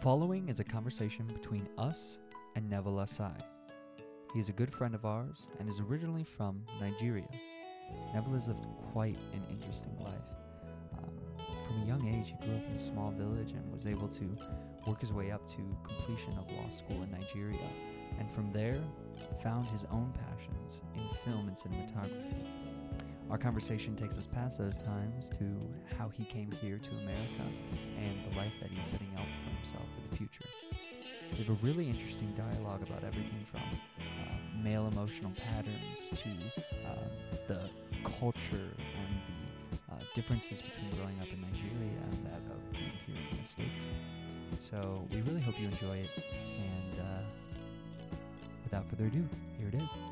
following is a conversation between us and Neville Ossai. He is a good friend of ours and is originally from Nigeria. Neville has lived quite an interesting life. Um, from a young age, he grew up in a small village and was able to work his way up to completion of law school in Nigeria, and from there, found his own passions in film and cinematography. Our conversation takes us past those times to how he came here to America and the life that he's setting out for himself for the future. We have a really interesting dialogue about everything from uh, male emotional patterns to um, the culture and the uh, differences between growing up in Nigeria and that of being here in the States. So we really hope you enjoy it. And uh, without further ado, here it is.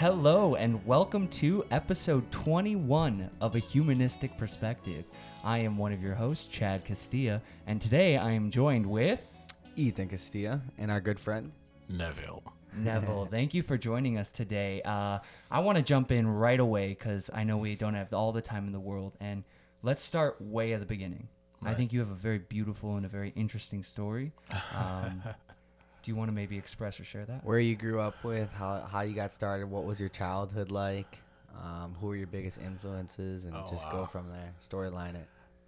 Hello, and welcome to episode 21 of A Humanistic Perspective. I am one of your hosts, Chad Castilla, and today I am joined with Ethan Castilla and our good friend. Neville. Neville. Thank you for joining us today. Uh, I want to jump in right away because I know we don't have all the time in the world, and let's start way at the beginning. I think you have a very beautiful and a very interesting story. Um, do you want to maybe express or share that? Where you grew up with, how, how you got started, what was your childhood like, um, who were your biggest influences, and Oh, just go from there. Storyline it.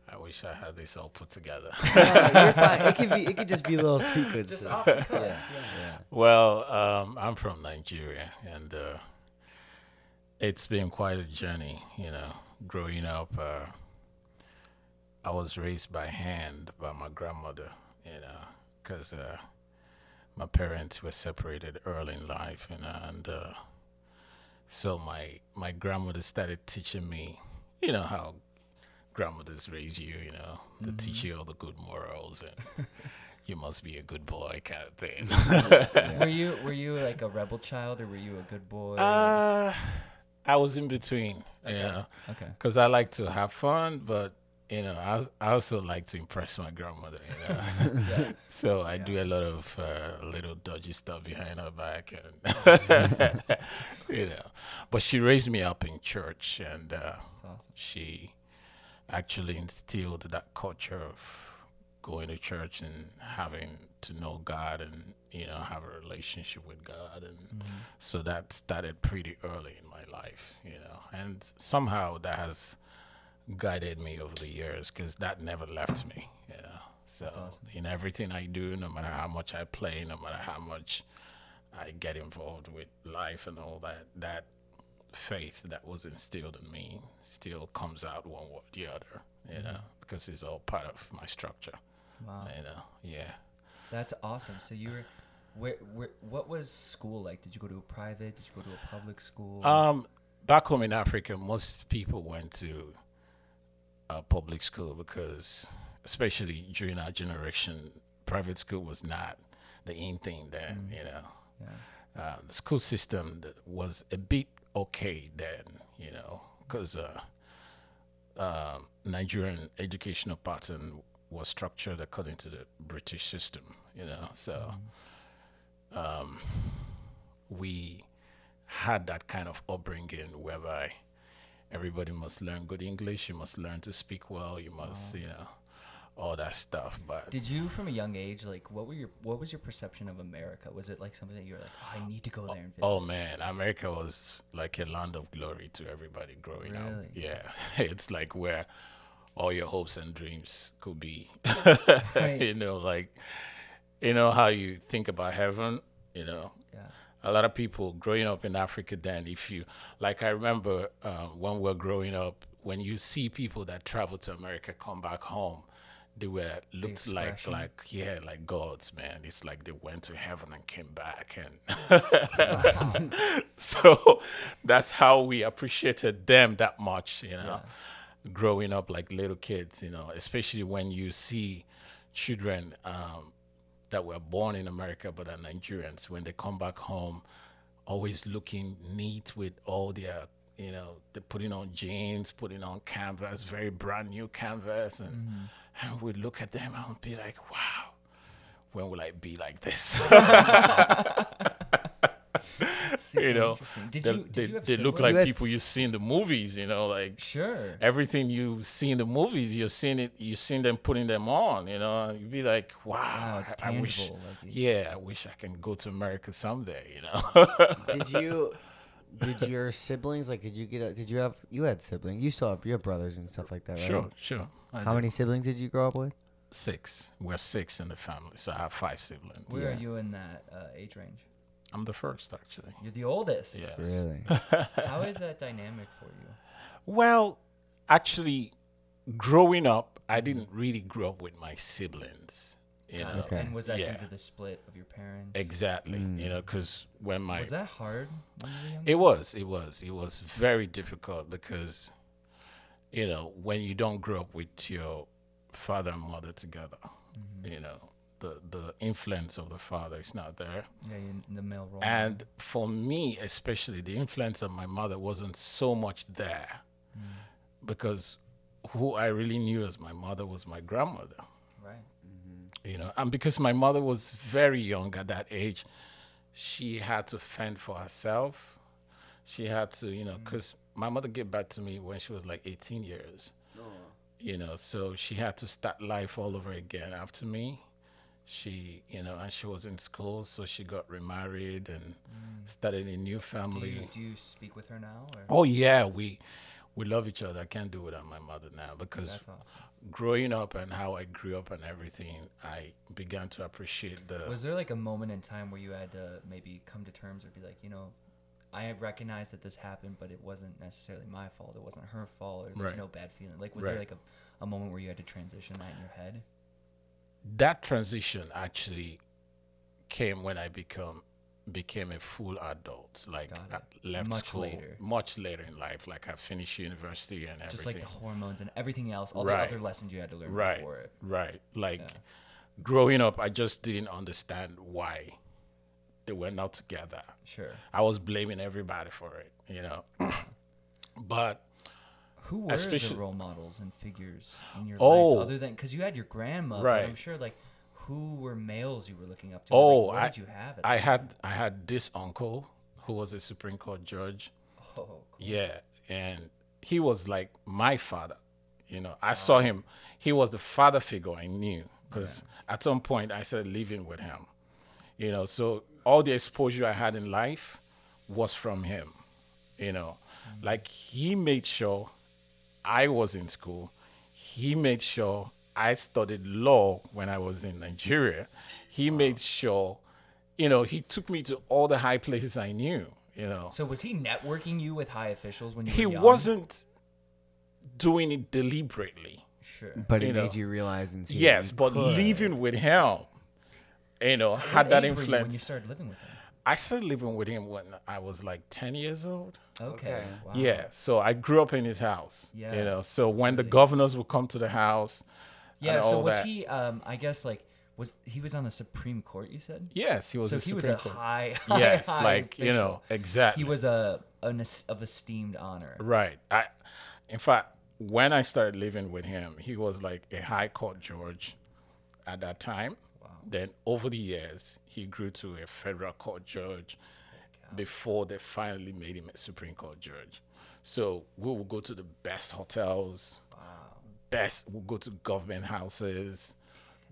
I wish I had this all put together. No, you're fine. It could be. It could just be little secrets. So- off the cuff, yeah, yeah. yeah. well, um, I'm from Nigeria, and uh, it's been quite a journey, you know, growing up. Uh, I was raised by hand by my grandmother, you know, because uh, my parents were separated early in life, know, and uh, so my my grandmother started teaching me, you know, how grandmothers raise you, you know, to teach you all the good morals and you must be a good boy kind of thing. Were you were you like a rebel child or were you a good boy? uh, I was in between, you know, okay. because I like to have fun, but you know, I I also like to impress my grandmother, you know. So I do a lot of uh, little dodgy stuff behind her back, and you know. But she raised me up in church, and uh, awesome. she actually instilled that culture of going to church and having to know God and you know have a relationship with God and Mm-hmm. so that started pretty early in my life you know and somehow that has guided me over the years because that never left me you know so awesome. in everything I do no matter how much I play no matter how much I get involved with life and all that that faith that was instilled in me still comes out one way or the other, you know, because it's all part of my structure, Wow. you know. Yeah. That's awesome. So you were, where, where, what was school like? Did you go to a private? Did you go to a public school? Um, back home in Africa, most people went to uh, public school because, especially during our generation, private school was not the in thing then, you know. yeah. uh, the school system was a bit okay then, you know, because uh, um Nigerian educational pattern was structured according to the British system, you know. So um, we had that kind of upbringing whereby everybody must learn good English, you must learn to speak well, you must, you know, all that stuff. But Did you, from a young age, like, what were your, what was your perception of America? Was it like something that you were like, oh, I need to go oh, there and oh, visit? Oh man, America was like a land of glory to everybody growing up. Really? Yeah, it's like where all your hopes and dreams could be. Right. you know, like you know how you think about heaven. You know. A lot of people growing up in Africa. Then, if you like, I remember uh, when we were growing up, when you see people that travel to America come back home. They were looked like like yeah like gods man. It's like they went to heaven and came back and so that's how we appreciated them that much, you know, growing up like little kids, you know, especially when you see children um, that were born in America but are Nigerians when they come back home, always looking neat with all their, you know, they're putting on jeans, putting on canvas, very brand new canvas, and mm-hmm. and we look at them and be like, wow, when will I be like this? You know. Did they, you did they, you they look like You people you see in the movies. You know, like Sure. everything you see in the movies, you're seeing it. You're seeing them putting them on. You know, you'd be like, wow, Wow, it's I, I wish. like, Yeah, I wish I can go to America someday. You know. Did you? Did your siblings like? Did you get? A, did you have? You had siblings. You still have your brothers and stuff like that, right? Sure, sure. I How many siblings did you grow up with? Six. We're six in the family, so I have five siblings. Where are you in that uh, age range? I'm the first, actually. You're the oldest. Yes. Really? How is that dynamic for you? Well, actually, growing up, I didn't really grow up with my siblings. You know. Okay. And was that Yeah. due to the split of your parents? Exactly. Mm. You know, because when my was that hard when you were? It was. It was. It was very difficult because, you know, when you don't grow up with your father and mother together, Mm-hmm. you know, the the influence of the father is not there. yeah, in in the male role. And for me, especially, the influence of my mother wasn't so much there mm. because who I really knew as my mother was my grandmother. Right. Mm-hmm. you know and because my mother was very young at that age she had to fend for herself. She had to you know mm. because my mother gave back to me when she was like 18 years. Oh. You know so she had to start life all over again after me she you know and she was in school so she got remarried and mm. started a new Do family you do you speak with her now? Or? oh yeah we we love each other i can't do without my mother now because awesome. growing up and how I grew up and everything, I began to appreciate the. Was there like a moment in time where you had to maybe come to terms or be like, you know, I recognize that this happened, but it wasn't necessarily my fault. It wasn't her fault, or there's Right. no bad feeling. Like, was there like a, a moment where you had to transition that in your head? That transition actually came when I become became a full adult. Like I left Much school later. much later in life. Like I finished university and Just everything. like the hormones and everything else, all Right. the other lessons you had to learn right, before it. right. Like Yeah. growing up, I just didn't understand why they were not together. Sure. I was blaming everybody for it, you know. but Who were Especially- the role models and figures in your Oh. life other than because you had your grandma? But I'm sure like who were males you were looking up to? Oh, like, I- did you have? I had I had this uncle who was a Supreme Court judge. Oh, cool. Yeah, and he was like my father. You know, I saw him. He was the father figure I knew because at some point I started living with him. You know, so all the exposure I had in life was from him. You know, mm. like he made sure I was in school. He made sure I studied law when I was in Nigeria. He made sure, you know, he took me to all the high places I knew. You know, So was he networking you with high officials when you he were young? wasn't doing it deliberately. Sure. But it You made you realize and see. Yes, but could. living with him, you know, What had that age were you when you started living with him? I started living with him when I was like 10 years old. Okay. Okay. Wow. Yeah, so I grew up in his house. Yeah, You know, so when the governors would come to the house, Yeah. and So all was that. he? Um, I guess like was he was on the Supreme Court? You said. yes, he was so a he was a Court. high, high, yes, high like you know, exactly. He was a an es- of esteemed honor. Right. I, in fact, when I started living with him, he was like a high court judge at that time. Then over the years, he grew to a federal court judge before they finally made him a Supreme Court judge. So we will go to the best hotels, Wow. best, we'll go to government houses.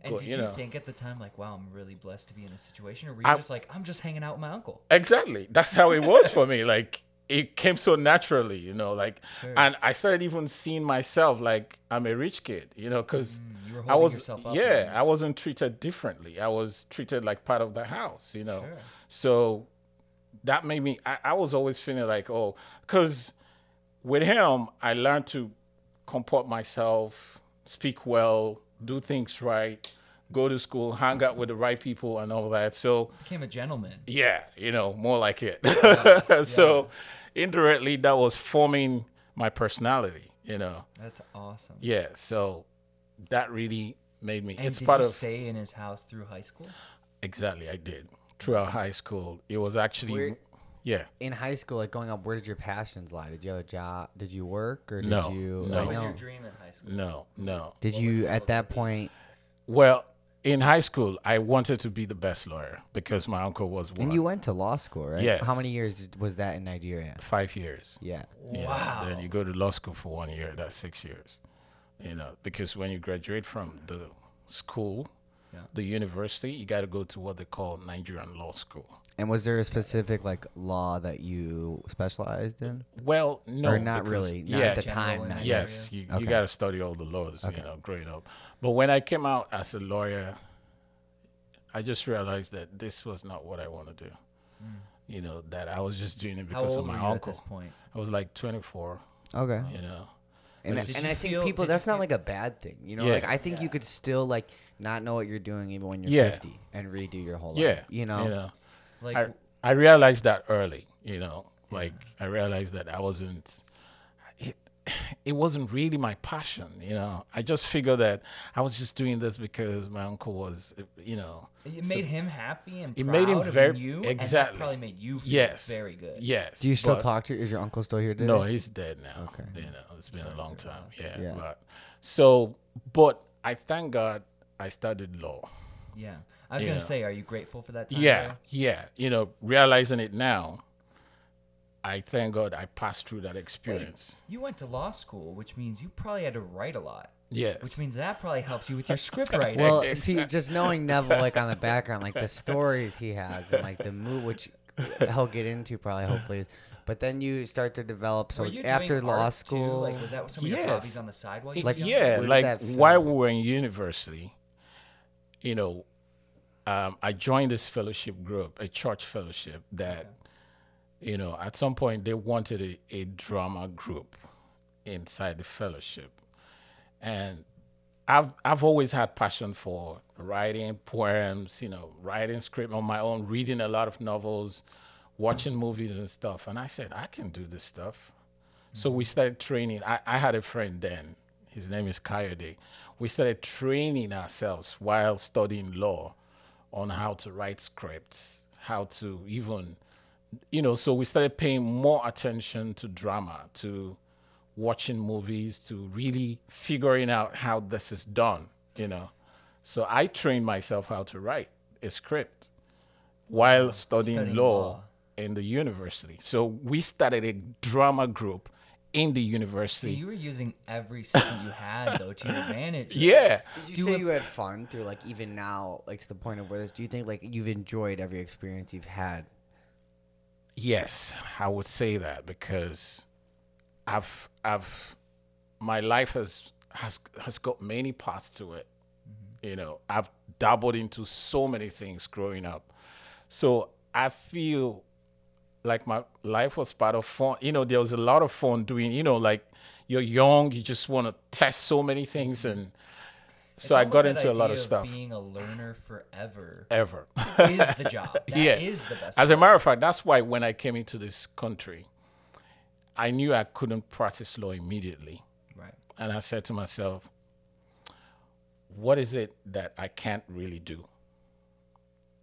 And Go- did you you, know. think at the time like, wow, I'm really blessed to be in this situation, or were you I- just like, I'm just hanging out with my uncle? Exactly. That's how it was for me. Like it came so naturally, you know, like Sure. and I started even seeing myself like I'm a rich kid, you know, cuz Mm, I was yourself up. yeah, I wasn't treated differently. I was treated like part of the house, you know. Sure. So that made me I, I was always feeling like, oh, cuz with him I learned to comport myself, speak well, do things right, go to school, hang out with the right people and all that. So became a gentleman. yeah, you know, more like it. Yeah, so indirectly that was forming my personality, you know. That's awesome. Yeah, so that really made me And it's did part you of stay in his house through high school? exactly I did. Throughout high school. It was actually Where- yeah. in high school, like going up, where did your passions lie? Did you have a job? Did you work or did No, you? no. What was your dream in high school? No, no. Did What you at that point? Well, in high school, I wanted to be the best lawyer because my uncle was one. And you went to law school, right? Yes. How many years was that in Nigeria? five years. Yeah. you know, Wow. then you go to law school for one year. That's six years. You know, because when you graduate from the school, Yeah. the university, you got to go to what they call Nigerian law school. And was there a specific like law that you specialized in? Well, no, or not because- really? Not yeah, at the time. in not Nigeria. yet. Yes, you, Okay. you got to study all the laws, Okay. you know, growing up. But when I came out as a lawyer, I just realized that this was not what I want to do. Hmm. You know, that I was just doing it because of my were at uncle. this point? I was like 24, Okay. you know. And, I- and I think feel- people that's not feel- like a bad thing. You know, Yeah. like I think you could still like not know what you're doing even when you're Yeah. 50 and redo your whole Yeah. life. You know. You know, Like, I, I realized that early, you know, like I realized that I wasn't, it, it wasn't really my passion, you know. I just figured that I was just doing this because my uncle was, you know, it so- made him happy and It made him of very- you, and exactly. that probably made you feel yes, very good. Yes. Do you still but- talk to? Is your uncle still here today? No, he's dead now. Okay. You know, it's been a long time. Yeah, Yeah. But so, but I thank God I studied law. Yeah. I was Yeah. gonna say, are you grateful for that time? Yeah, though? yeah. You know, realizing it now, I thank God I passed through that experience. You went to law school, which means you probably had to write a lot. Yeah. Which means that probably helped you with your script writing. Well, see, just knowing Neville like on the background, like the stories he has and like the mood, which he'll get into probably hopefully. But then you start to develop. So Were you after doing law art, too? school, like was that some of your hobbies on the side while you Like, yeah, like while we were in university, you know, um, I joined this fellowship group, a church fellowship that, you know, at some point they wanted a, a drama group inside the fellowship, and I've I've always had passion for writing poems, you know, writing script on my own, reading a lot of novels, watching movies and stuff, and I said I can do this stuff. So we started training. I, I had a friend then. His name is Coyote. We started training ourselves while studying law on how to write scripts, how to even, you know, so we started paying more attention to drama, to watching movies, to really figuring out how this is done, you know. So I trained myself how to write a script while studying, Studying law, law. in the university. So we started a drama group in the So university. you were using every second you had though to your advantage. yeah. did you do say a- you had fun through like even now, like to the point of where do you think like you've enjoyed every experience you've had? Yes, I would say that because I've I've my life has has has got many parts to it. Mm-hmm. You know, I've dabbled into so many things growing up. So I feel like my life was part of fun. You know, there was a lot of fun doing, you know, like you're young, you just want to test so many things and so I got into a lot idea of stuff. Being a learner forever Ever. is the job. That is Yeah. the best. As a matter of fact, that's why when I came into this country, I knew I couldn't practice law immediately. right. And I said to myself, what is it that I can't really do?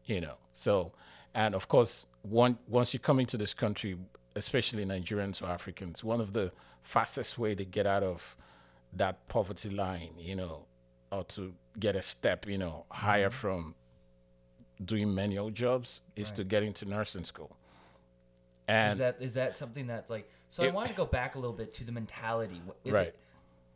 You know, so, and of course, one, once you come into this country, especially Nigerians or Africans, one of the fastest way to get out of that poverty line, you know, or to get a step, you know, higher mm-hmm. from doing manual jobs is to get into nursing school. And is that is that something that's like? So I It- want to go back a little bit to the mentality. Is Right. It,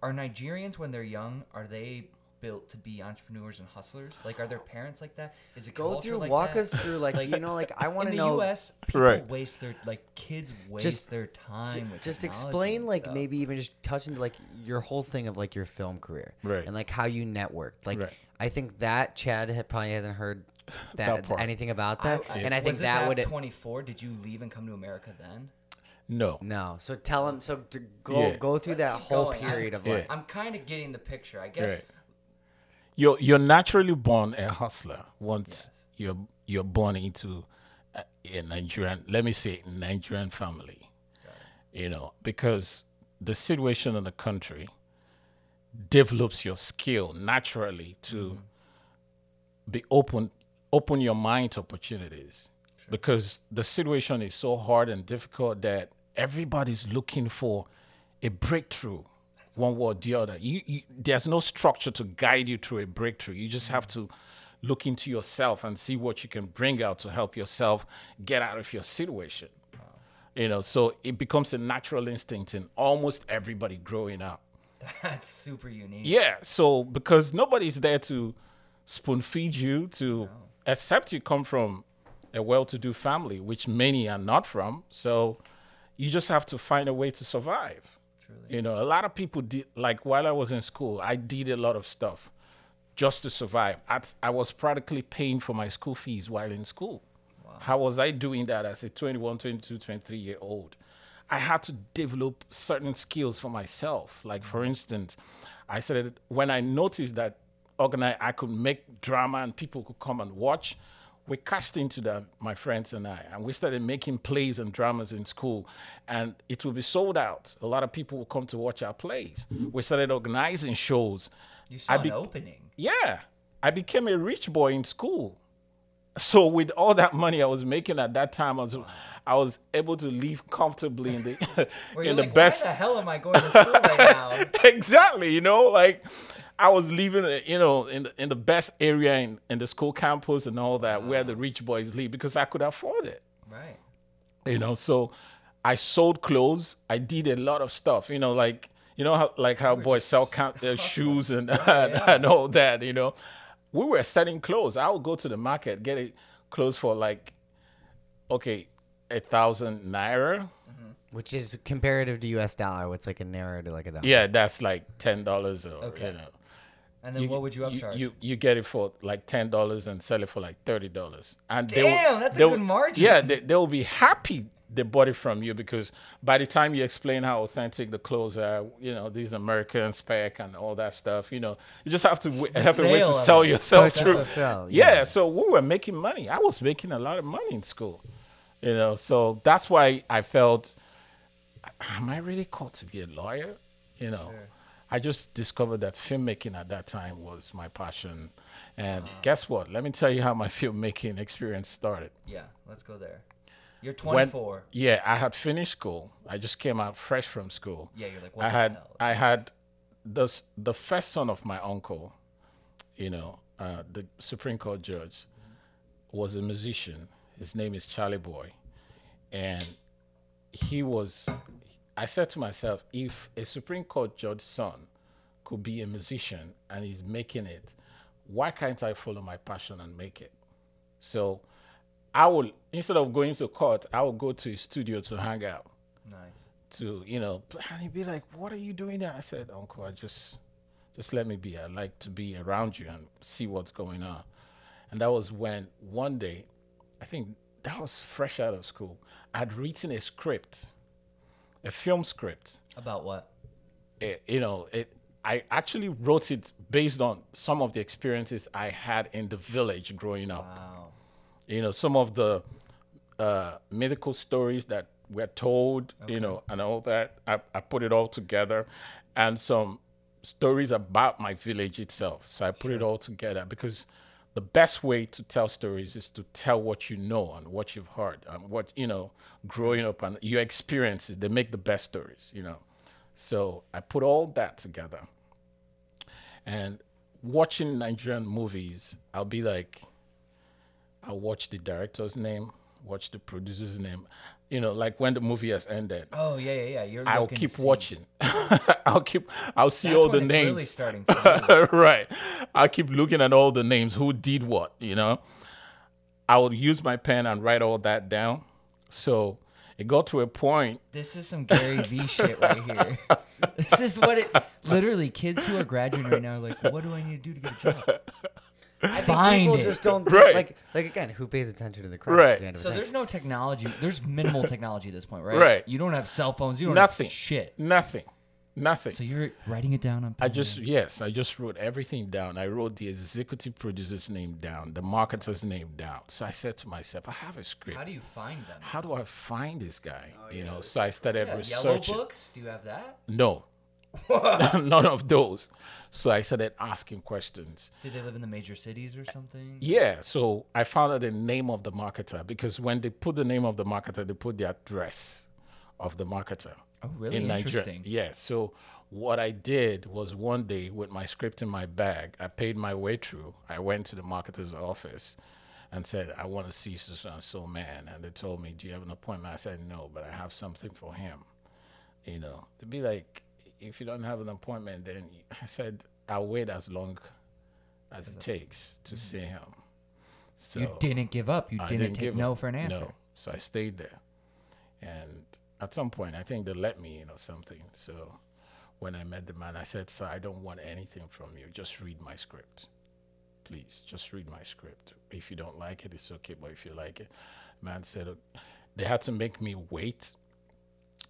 are Nigerians when they're young? Are they built to be entrepreneurs and hustlers? Like, are their parents like that? Is it Go culture through, like walk that? us through, like, you know, like I want in to the know. U.S., people Right. waste their like kids waste Just- their time. with just explain like stuff. maybe even just touching like your whole thing of like your film career Right. and like how you networked like Right. i think that chad had, probably hasn't heard that, That part. anything about that I- I- and i think was this that at would 24. Did you leave and come to America then? no, no so tell him so to go Yeah. go through Let's that whole going. period I'm- of like I'm kind of getting the picture. I guess. Right. You're you're naturally born a hustler once Yes. you're you're born into a, a Nigerian let me say Nigerian family. You know because the situation in the country develops your skill naturally to mm-hmm. be open open your mind to opportunities. Because the situation is so hard and difficult that everybody's looking for a breakthrough one way or the other. You, you, there's no structure to guide you through a breakthrough. You just have to look into yourself and see what you can bring out to help yourself get out of your situation. You know, so it becomes a natural instinct in almost everybody growing up. That's super unique. Yeah, so because nobody's there to spoon feed you, to except you come from a well-to-do family, which many are not from. So you just have to find a way to survive. Truly. You know, a lot of people did like while I was in school, I did a lot of stuff just to survive. At, I was practically paying for my school fees while in school. How was I doing that as a 21, 22, 23 year old? I had to develop certain skills for myself. Like, for mm. instance, I said when I noticed that organize, I could make drama and people could come and watch, we cashed into that, my friends and I, and we started making plays and dramas in school, and it would be sold out. A lot of people would come to watch our plays. Mm-hmm. We started organizing shows. You saw I an opening. Yeah, I became a rich boy in school. So with all that money I was making at that time, I was I was able to live comfortably in the in the like, best. why the hell am I going to school right now? exactly, you know, like I was living, uh, you know, in the, in the best area in, in the school campus and all that, where the uh-huh. rich boys live, because I could afford it Right. you know so i sold clothes i did a lot of stuff you know like you know how like how were boys sell count their uh, shoes and, yeah. and all that you know we were selling clothes i would go to the market get it clothes for like okay a thousand naira mm-hmm. Which is comparative to U.S. dollar. What's like a naira to like a dollar. yeah that's like ten dollars or Okay. you know And then what would you upcharge? You, you get it for like ten dollars and sell it for like thirty dollars. And they Damn, will, that's a they good margin. Yeah, they, they will be happy they bought it from you because by the time you explain how authentic the clothes are, you know these American spec and all that stuff, you know you just have to w- have a way to sell yourself through. sell, yeah. yeah. so we were making money. I was making a lot of money in school, you know. So that's why I felt, am I really called to be a lawyer? You know. I just discovered that filmmaking at that time was my passion. And guess what? Let me tell you how my filmmaking experience started. yeah, let's go there. You're When- 24. yeah, I had finished school. I just came out fresh from school. yeah, you're like, what I the had hell? I had the the first son of my uncle, you know, uh, the Supreme Court judge, was a musician. His name is Charly Boy, and he was. I said to myself, if a Supreme Court judge's son could be a musician and he's making it, why can't I follow my passion and make it? So, I will instead of going to court, I will go to his studio to hang out nice. to you know and he'd be like what are you doing there i said uncle i just just let me be i like to be around you and see what's going on and that was when one day i think that was fresh out of school i'd written a script a film script. About what? it, you know it i actually wrote it based on some of the experiences i had in the village growing up. Wow. you know some of the uh, medical stories that were told you know and all that. I, I put it all together and some stories about my village itself. So i put it all together because the best way to tell stories is to tell what you know and what you've heard and what you know growing up and your experiences they make the best stories you know so i put all that together and watching nigerian movies i'll be like I'll watch the director's name, watch the producer's name. You know, like when the movie has ended, Oh yeah, yeah, yeah. You're. I'll keep watching. I'll keep. I'll see That's all the it's Really names. starting. Right. I'll keep looking at all the names. Who did what? You know. I would use my pen and write all that down. So it got to a point. This is some Gary V shit right here. this is what it. Literally, kids who are graduating right now are like, "What do I need to do to get a job?" I think people it. just don't think, Right. like like again, who pays attention to the craft? Right. At the end of So the there's no technology. There's minimal technology at this point, right? Right. You don't have cell phones. You don't Nothing. have shit. Nothing. Nothing. So you're writing it down on. I just and- yes, I just wrote everything down. I wrote the executive producer's name down, the marketer's name down. So I said to myself, I have a script. How do you find them? How do I find this guy? Oh, you know, so I started Yeah, yellow books. Do you have that? No, none of those. So I started asking questions. Did they live in the major cities or something? Yeah, so I found out the name of the marketer because when they put the name of the marketer, they put the address of the marketer Oh, really in Nigeria. interesting. Yeah, so what I did was one day with my script in my bag, I paid my way through. I went to the marketer's office and said, I want to see so and so man. And they told me, Do you have an appointment? I said, No, but I have something for him. You know, to be like, if you don't have an appointment, then I said, I'll wait as long as it takes to mm-hmm. see him. So you didn't give up. You I didn't, take no up. for an answer. No. So I stayed there. And at some point, I think they let me in or something. So when I met the man, I said, Sir, I don't want anything from you. Just read my script. Please, just read my script. If you don't like it, it's okay. But if you like it, man said, they had to make me wait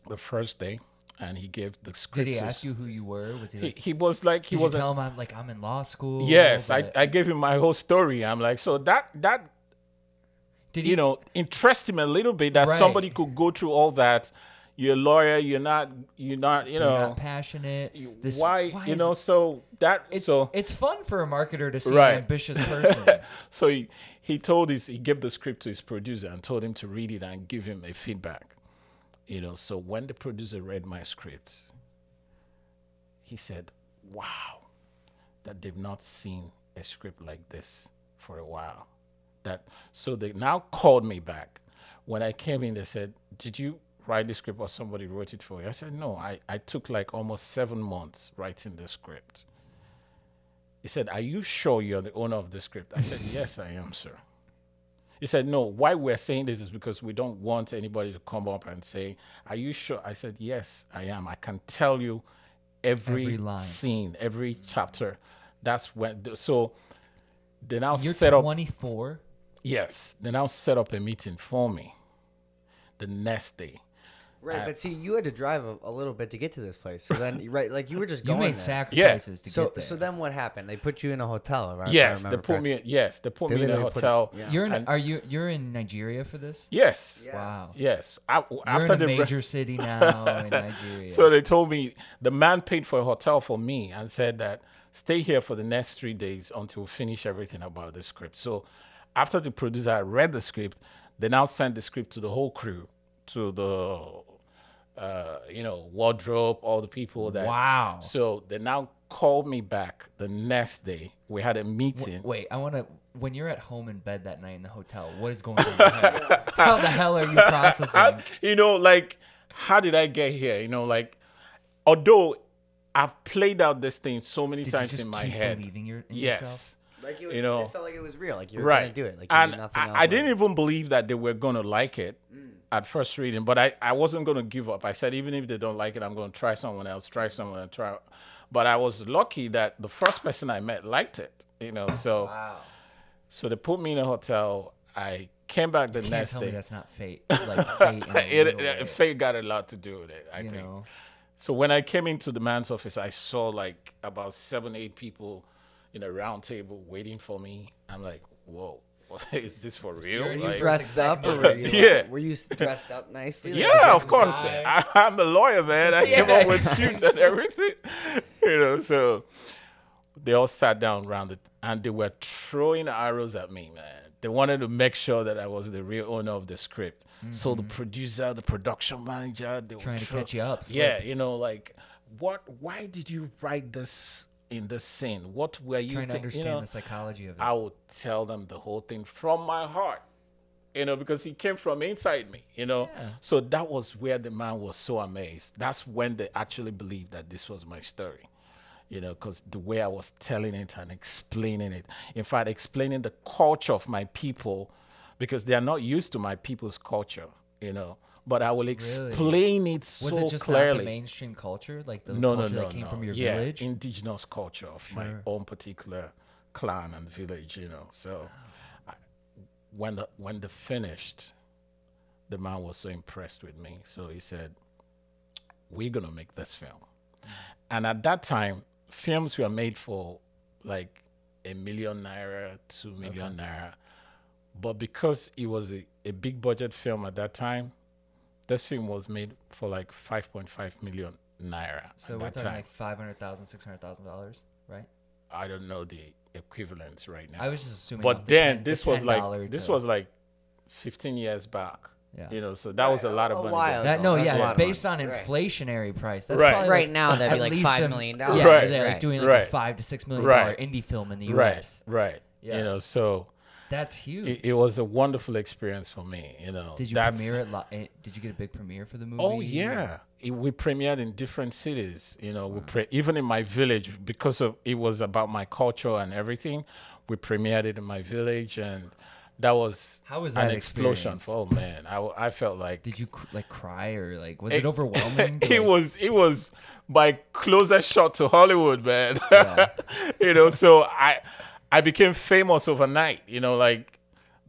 the first day. And he gave the script. Did he ask you who you were? Was he He, like, he was like, he did you tell him I'm like I'm in law school? Yes, I, but- I gave him my whole story. I'm like, so that that did you know interest him a little bit that Right. somebody could go through all that. You're a lawyer. You're not. You're not. You you're know. not passionate. you- This, why, You know. So that. it's so it's fun for a marketer to see Right. an ambitious person. so he, he told his he gave the script to his producer and told him to read it and give him a feedback. You know. So when the producer read my script, he said, "Wow, that they've not seen a script like this for a while." That so they now called me back. When I came in, they said, "Did you write the script or somebody wrote it for you?" I said, "No, I, I took like almost seven months writing the script." He said, Are you sure you're the owner of the script? I said, Yes, I am, sir. He said, No, why we're saying this is because we don't want anybody to come up and say, Are you sure? I said, Yes, I am. I can tell you every, Every line. scene, every chapter. That's when, so they now You're set up, 24. yes, they now set up a meeting for me the next day. Right, but see, you had to drive a, a little bit to get to this place. So then, right, like you were just going. You made there. sacrifices to So, get there. so so then what happened? They put you in a hotel, right? if I yes, they remember put me, yes, they put They me in a literally put it- hotel. yeah. you're in. and- Are you? You're in Nigeria for this? Yes. Yes. Wow. Yes. I, You're after in a the re- major city now in Nigeria. So they told me the man paid for a hotel for me and said that stay here for the next three days until we finish everything about the script. So after the producer had read the script, they now sent the script to the whole crew, to the uh, you know wardrobe, all the people that. wow. So they now called me back the next day. We had a meeting. Wait, I want to. When you're at home in bed that night in the hotel, what is going on? How the hell are you processing? I- you know, like, how did I get here? You know, like, although I've played out this thing so many Did you times just in my keep head. believing your, in yourself? Yes. Like it was, You know, it felt like it was real. Like you were right. gonna do it. Like you and nothing I, else. I didn't even believe that they were going to like it at first reading, but I, I wasn't going to give up. I said, even if they don't like it, I'm going to try someone else, try someone and try. But I was lucky that the first person I met liked it, you know, so. Wow. So they put me in a hotel. I came back the next tell day. me that's not fate. Like fate. It, it- fate got a lot to do with it, I you think. know. So when I came into the man's office, I saw like about seven, eight people in a round table waiting for me. I'm like, whoa, is this for real? You're- you Like- dressed up, or were you? Yeah. Were you dressed up nicely? Like, yeah, of course. I, I'm a lawyer, man. I came up with suits and everything. You know, so they all sat down around it and they were throwing arrows at me, man. They wanted to make sure that I was the real owner of the script. So the producer, the production manager, they were Mm-hmm. Trying to throw- catch you up. Yeah, you know, like what? Why did you write this in the scene? What were you Trying to understand you know, the psychology of it. I would tell them the whole thing from my heart, you know, because it came from inside me, you know. Yeah. So that was where the man was so amazed. That's when they actually believed that this was my story, you know, because the way I was telling it and explaining it, in fact, explaining the culture of my people, because they are not used to my people's culture, you know. But I will explain it so clearly. was it just clearly the mainstream culture, like the no, no, culture no, that came no. from your yeah, village? indigenous culture of my own particular clan and village, you know. So, I, when the when they finished, the man was so impressed with me. So he said, "We're gonna make this film." Mm. And at that time, films were made for like a million naira, two million naira. But because it was a, a big budget film at that time, this film was made for like 5.5 million naira so at we're talking time. like five hundred thousand, six hundred thousand dollars, right? I don't know the equivalents right now. I was just assuming. but off the then this the was like this was like 15 years back. Yeah. You know, so that was a lot of A money. while. That no, That's yeah, based money. on Right. inflationary price. That's Right. probably Right like now, that'd be like five million five a- million Yeah, dollars. Right. they're like doing like Right. a five to six million dollar Right. indie film in the U.S. Right, U.S. right. Yeah. You know, so That's huge. it, it was a wonderful experience for me. You know, did you premiere it? Li- eh, did you get a big premiere for the movie? Oh yeah, it, we premiered in different cities. You know, we pre- even in my village because of it was about my culture and everything. We premiered it in my village, and that was How was that an explosion. For, oh man, I, I felt like Did you cr- like cry or like was It- it, overwhelming? it like- was it was my closest shot to Hollywood, man. Yeah. you know, so I I became famous overnight. You know, like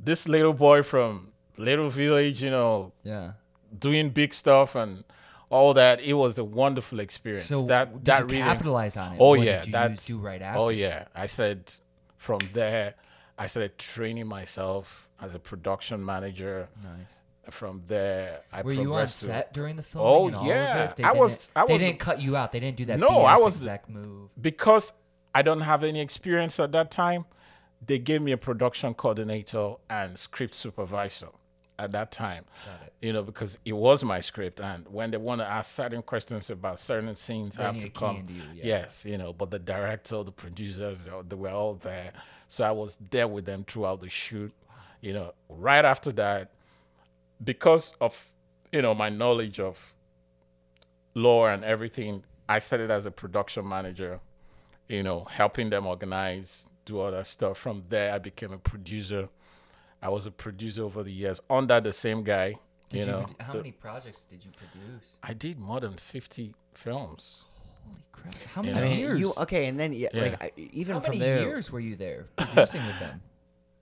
this little boy from little village. You know, Yeah. doing big stuff and all that. It was a wonderful experience. So that that you really. capitalize on it? Oh What yeah, that's do right oh, after. Oh yeah, I said from there, I started training myself as a production manager. Nice. From there, I Were you on set during the filming? Oh, yeah. I was- I They was- didn't cut you out. They didn't do that. No, I was- exec move. because I don't have any experience at that time. They gave me a production coordinator and script supervisor at that time. You know, because it was my script, and when they want to ask certain questions about certain scenes, They I have to come. you, yeah. Yes, you know, but the director, the producers, they they were all there, so I was there with them throughout the shoot. You know, right after that, because of you know my knowledge of law and everything, I started as a production manager. You know, helping them organize, do other stuff. From there, I became a producer. I was a producer over the years under the same guy. Did you know, How the- many projects did you produce? I did more than fifty films. Holy crap! How many I mean, years? you okay? And then yeah, Yeah. like I, even How from many there, years were you there producing with them?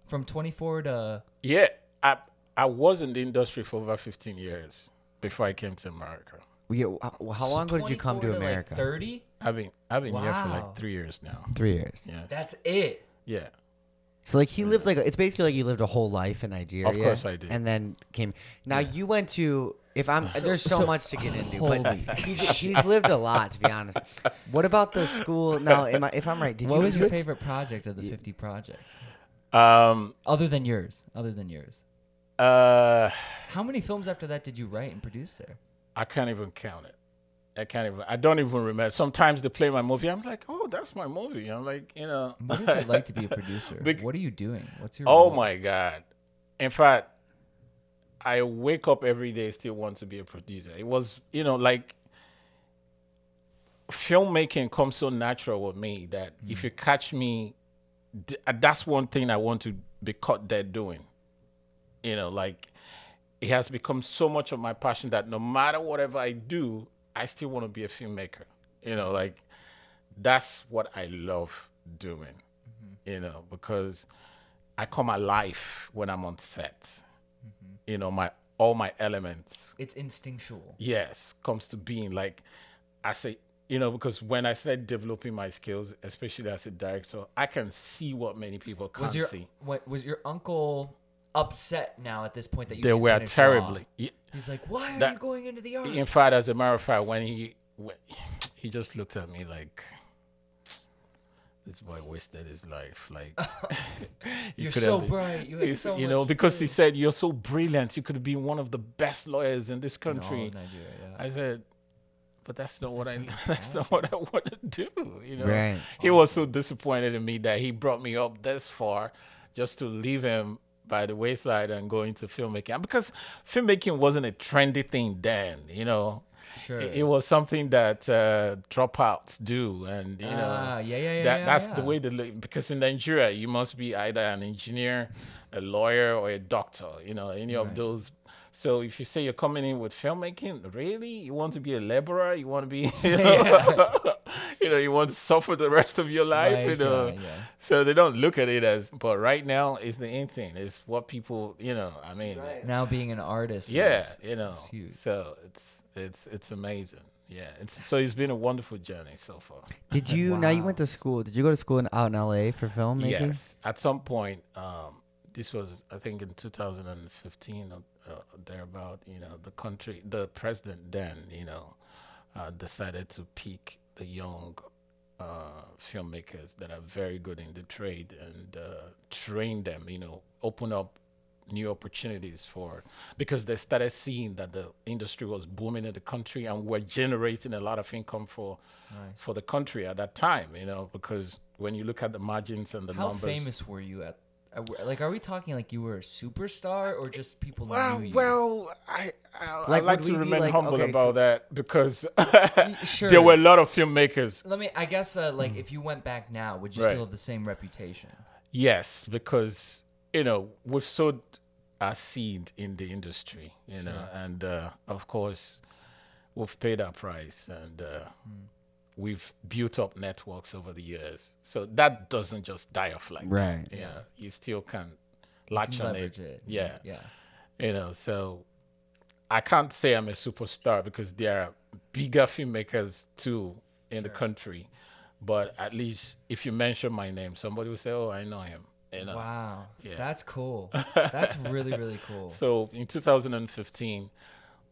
From 24 to Yeah, I I was in the industry for over fifteen years before I came to America. yeah, how, how long ago did you come to 24 America? Like 30. I've been I've been here for Wow. like three years now. Three years. Yeah, That's it. yeah. So like he lived like a- it's basically like you lived a whole life in Nigeria. Of course I did. And then came. Now you went to. If I'm there's so, so- much to get into, Holy but he, he's lived a lot to be honest. What about the school? Now, am I, if I'm right, did you what you? was your had- favorite project of the 50 projects? Um. Other than yours. Other than yours. Uh. How many films after that did you write and produce there? I can't even count it. I can't even. I don't even remember. Sometimes they play my movie. I'm like, oh, that's my movie. I'm like, you know. What is it like to be a producer? Bec- what are you doing? What's your Oh role? my god! In fact, I wake up every day still want to be a producer. It was, you know, like filmmaking comes so natural with me that if you catch me, uh, that's one thing I want to be caught dead doing. You know, like it has become so much of my passion that no matter whatever I do, I still want to be a filmmaker. You know, like that's what I love doing. Mm-hmm. You know, because I come alive when I'm on set. Mm-hmm. You know, my all my elements, It's instinctual. yes, comes to being. Like I say, you know, because when I started developing my skills, especially as a director, I can see what many people can't Was your see. what was your uncle upset now at this point that you They were finish Raw? terribly. Ye- He's like, "Why are That- you going into the arts?" In fact, as a matter of fact, when he when, he just looked at me like, this boy wasted his life. Like, You're could so have- bright. You had so you know, much because he said you're so brilliant. You could be one of the best lawyers in this In all country. Nigeria, yeah. I said, but that's not what I. That's not That's not what I want to do. You know, Right. he was so disappointed in me that he brought me up this far just to leave him by the wayside and go into filmmaking. And because filmmaking wasn't a trendy thing then, you know. Sure. It, it was something that uh, dropouts do, and you know Ah, yeah, yeah, yeah, that yeah, that's yeah. the way they look. Because in Nigeria, you must be either an engineer, a lawyer, or a doctor. You know, any of those. So if you say you're coming in with filmmaking, really, you want to be a laborer, you want to be, you know, you know, you want to suffer the rest of your life, you know. yeah, yeah. So they don't look at it as. But right now, it's the in thing. It's what people, you know. I mean, Now being an artist. yeah, is- you know. is huge. So it's it's it's amazing. Yeah, it's so it's been a wonderful journey so far. Did you? Now you went to school. Did you go to school in, out in L.A. for filmmaking? Yes, at some point, um, this was I think in 2015 or uh, thereabout. You know, the country, the president then, you know, uh, decided to pick the young uh, filmmakers that are very good in the trade and uh, train them. You know, open up new opportunities for because they started seeing that the industry was booming in the country and we're generating a lot of income for Nice. for the country at that time. You know, because when you look at the margins and the How numbers, famous were you at? Uh, w- Like, are we talking like you were a superstar or just people Well, knew you? well, I I, Like, I like to remain like- humble okay, about so- that because sure. there were a lot of filmmakers. Let me. I guess uh, like if you went back now, would you Right. still have the same reputation? Yes, because you know we've sowed our seed in the industry, you know, Sure. and uh, of course we've paid our price and uh, Hmm. We've built up networks over the years. So that doesn't just die off like Right. that. Yeah, Yeah. you still can latch can on leverage it. it. Yeah. Yeah. you know so i can't say i'm a superstar because there are bigger filmmakers too in the country but at least if you mention my name somebody will say oh i know him you know Wow. Yeah. That's cool. That's really really cool. so in 2015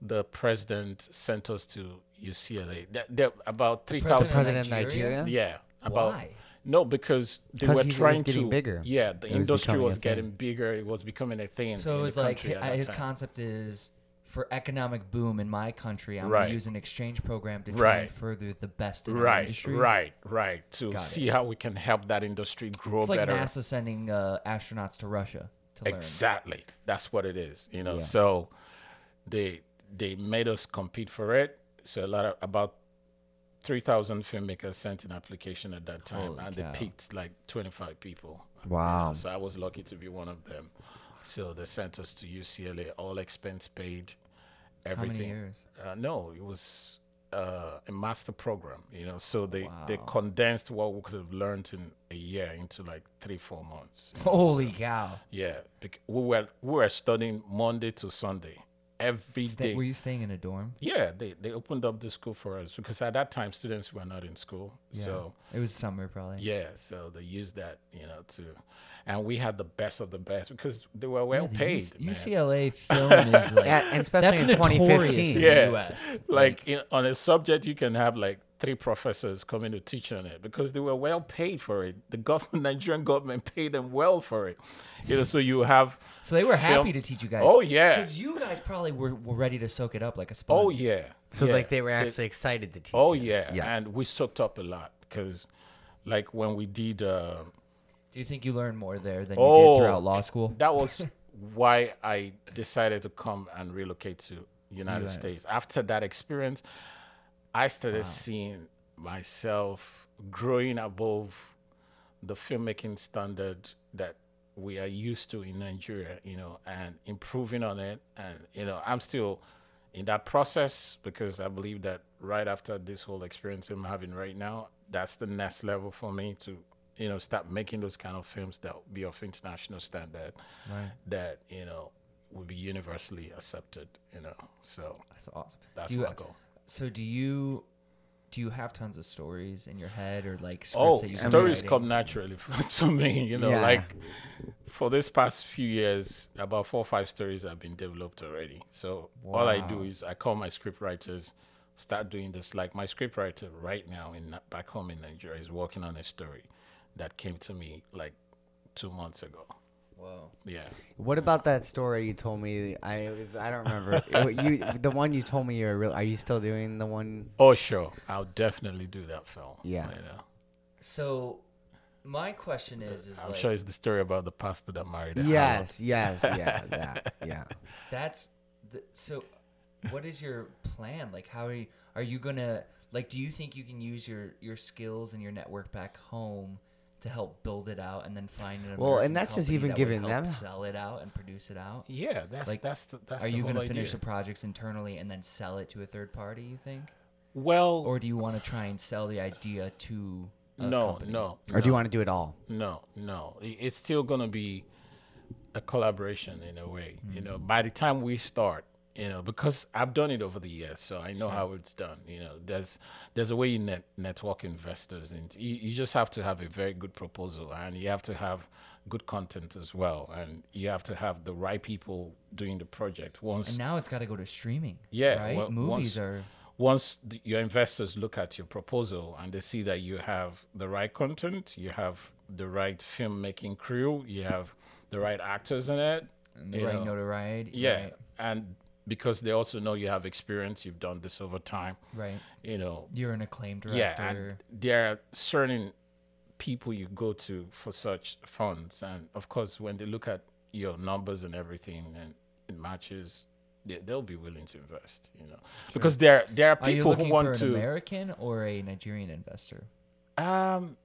the president sent us to ucla there, there about 3000 President of Nigeria? Nigeria? yeah about Why? no because they were he was trying getting to bigger. yeah the It industry becoming a was thing. getting bigger it was becoming a thing So in it was the like country hi- at that his concept is for economic boom in my country, I'm Right. gonna use an exchange program to try Right. and further the best in our right industry. right right to Got see how we can help that industry grow It's like better NASA sending uh, astronauts to Russia to learn. exactly that's what it is you know Yeah. so they they made us compete for it so a lot of about 3000 filmmakers sent an application at that time Holy and cow. they picked like 25 people Wow. so i was lucky to be one of them so they sent us to ucla all expense paid How everything many years? uh, no, it was uh, a master program, you know. So they, they condensed what we could have learned in a year into like three, four months. know, Holy so- cow! yeah, we were we were studying Monday to Sunday every day. were you staying in a dorm? yeah, they, they opened up the school for us because at that time students were not in school. So it was summer probably. yeah, so they used that, you know, to, and we had the best of the best because they were well Yeah, paid. UC- UCLA film is like Yeah, and especially that's in notorious 2015. in Yeah. the U.S. like in, on a subject you can have like three professors coming to teach on it because they were well paid for it the government nigerian government paid them well for it you know so you have so they were film- happy to teach you guys. oh yeah because you guys probably were, were ready to soak it up like a sponge. oh yeah So yeah. like they were It- actually excited to teach. oh you. yeah. Yeah. and we soaked up a lot because like when we did uh, Do you think you learned more there than you Oh, did throughout law school? that was why i decided to come and relocate to united US. states after that experience i started Wow. seeing myself growing above the filmmaking standard that we are used to in nigeria you know and improving on it and you know i'm still in that process because i believe that right after this whole experience i'm having right now that's the next level for me to you know start making those kind of films that will be of international standard Right. that you know will be universally accepted you know so That's awesome. that's Do you- my goal So do you do you have tons of stories in your head or like scripts oh that you've stories come naturally to me you know Yeah. like for this past few years about four or five stories have been developed already so all i do is i call my script writers start doing this like my script writer right now in back home in nigeria is working on a story that came to me like two months ago Whoa. yeah What about that story you told me? I was I don't remember. It- you the one you told me you were real. Are you still doing the one? oh sure i'll definitely do that film Yeah. you know So my question is is i'm like sure it's the story about the pastor that married a harlot. Yes, yes, yeah, that, yeah. that's the, so what is your plan? Like how are you are you gonna like do you think you can use your your skills and your network back home to help build it out and then find an Well, and American that's just company even that would giving help them- sell it out and produce it out? Yeah, that's Like, that's the, that's Are the you whole going to finish idea. the projects internally and then sell it to a third party, you think? Well, Or do you want to try and sell the idea to a no, company? no, Or do you want to do it all? No, no. I- It's still gonna be a collaboration in a way. You Mm-hmm. know, by the time we start, you know, because I've done it over the years, so I know how it's done. You know, there's there's a way you net network investors, and you, you just have to have a very good proposal, and you have to have good content as well, and you have to have the right people doing the project. Once And now it's got to go to streaming. Yeah, Right? well, Movies once- are. once the, your investors look at your proposal and they see that you have the right content, you have the right filmmaking crew, you have the right actors in it, And the right know, notoriety. yeah, Right. and because they also know you have experience, you've done this over time. right. You know, You're an acclaimed yeah, director. and there are certain people you go to for such funds, and of course, when they look at your numbers and everything, and it matches, they, they'll be willing to invest. You know, because there there are Are you people looking who want for an to. American or a Nigerian investor? Um,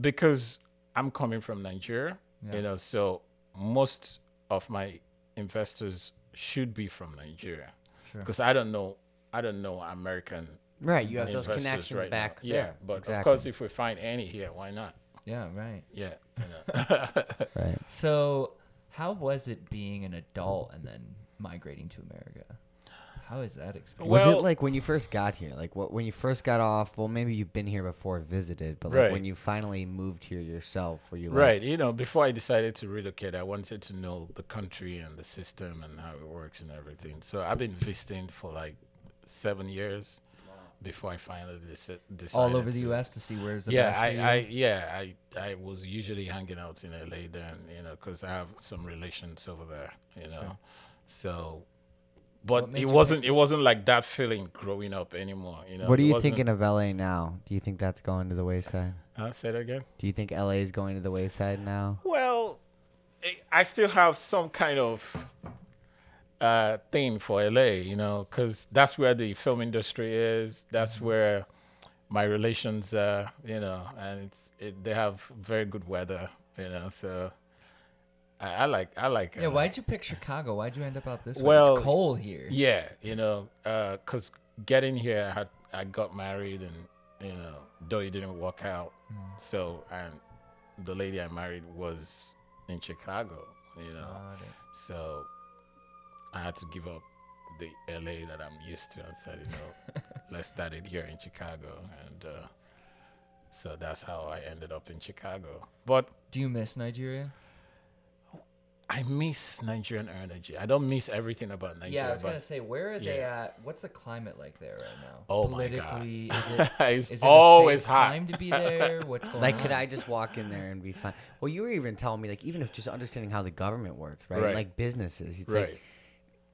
because I'm coming from Nigeria, Yeah. you know, so most of my investors should be from Nigeria Sure. because I don't know, I don't know American Right, you have those connections right now. back Yeah, there. but exactly. of course, if we find any here, why not? Yeah, right. Yeah, know. right. So, how was it being an adult and then migrating to America? How is that experience? was Well- it like when you first got here? Like what when you first got off? Well, maybe you've been here before, visited, but like Right. when you finally moved here yourself, were you like, right, you know, before I decided to relocate, I wanted to know the country and the system and how it works and everything. So I've been visiting for like seven years before I finally deci- decided. All over the to- U.S. to see where's the yeah, best for you? I, I, yeah, I, I was usually hanging out in LA then, you know, because I have some relations over there, you know. Sure. So, What but it wasn't. It wasn't like that feeling growing up anymore, you know. What are you wasn't- thinking of LA now? Do you think that's going to the wayside? Huh? Say that again. Do you think LA is going to the wayside now? Well, I- I still have some kind of uh, thing for LA, you know, because that's where the film industry is. That's Mm-hmm. where my relations are, you know, and it's it, they have very good weather, you know. So I, I like I like. yeah, LA. why'd you pick Chicago? Why'd you end up out this way? Well, It's cold here. Yeah, you know, because getting here, I had I got married, and you know, though it didn't work out, so and the lady I married was in Chicago, you know, so I had to give up the LA that I'm used to and said, you know, let's start it here in Chicago, and uh, so that's how I ended up in Chicago. But Do you miss Nigeria? I miss Nigerian energy. I don't miss everything about Nigeria. yeah, I was gonna say, where are they at? What's the climate like there right now? Oh my God. Is it it's is it always a safe hot. time to be there? What's going Like, on? could I just walk in there and be fine? Well, you were even telling me, like, even if just understanding how the government works, right? Right. Like businesses, it's Right. like,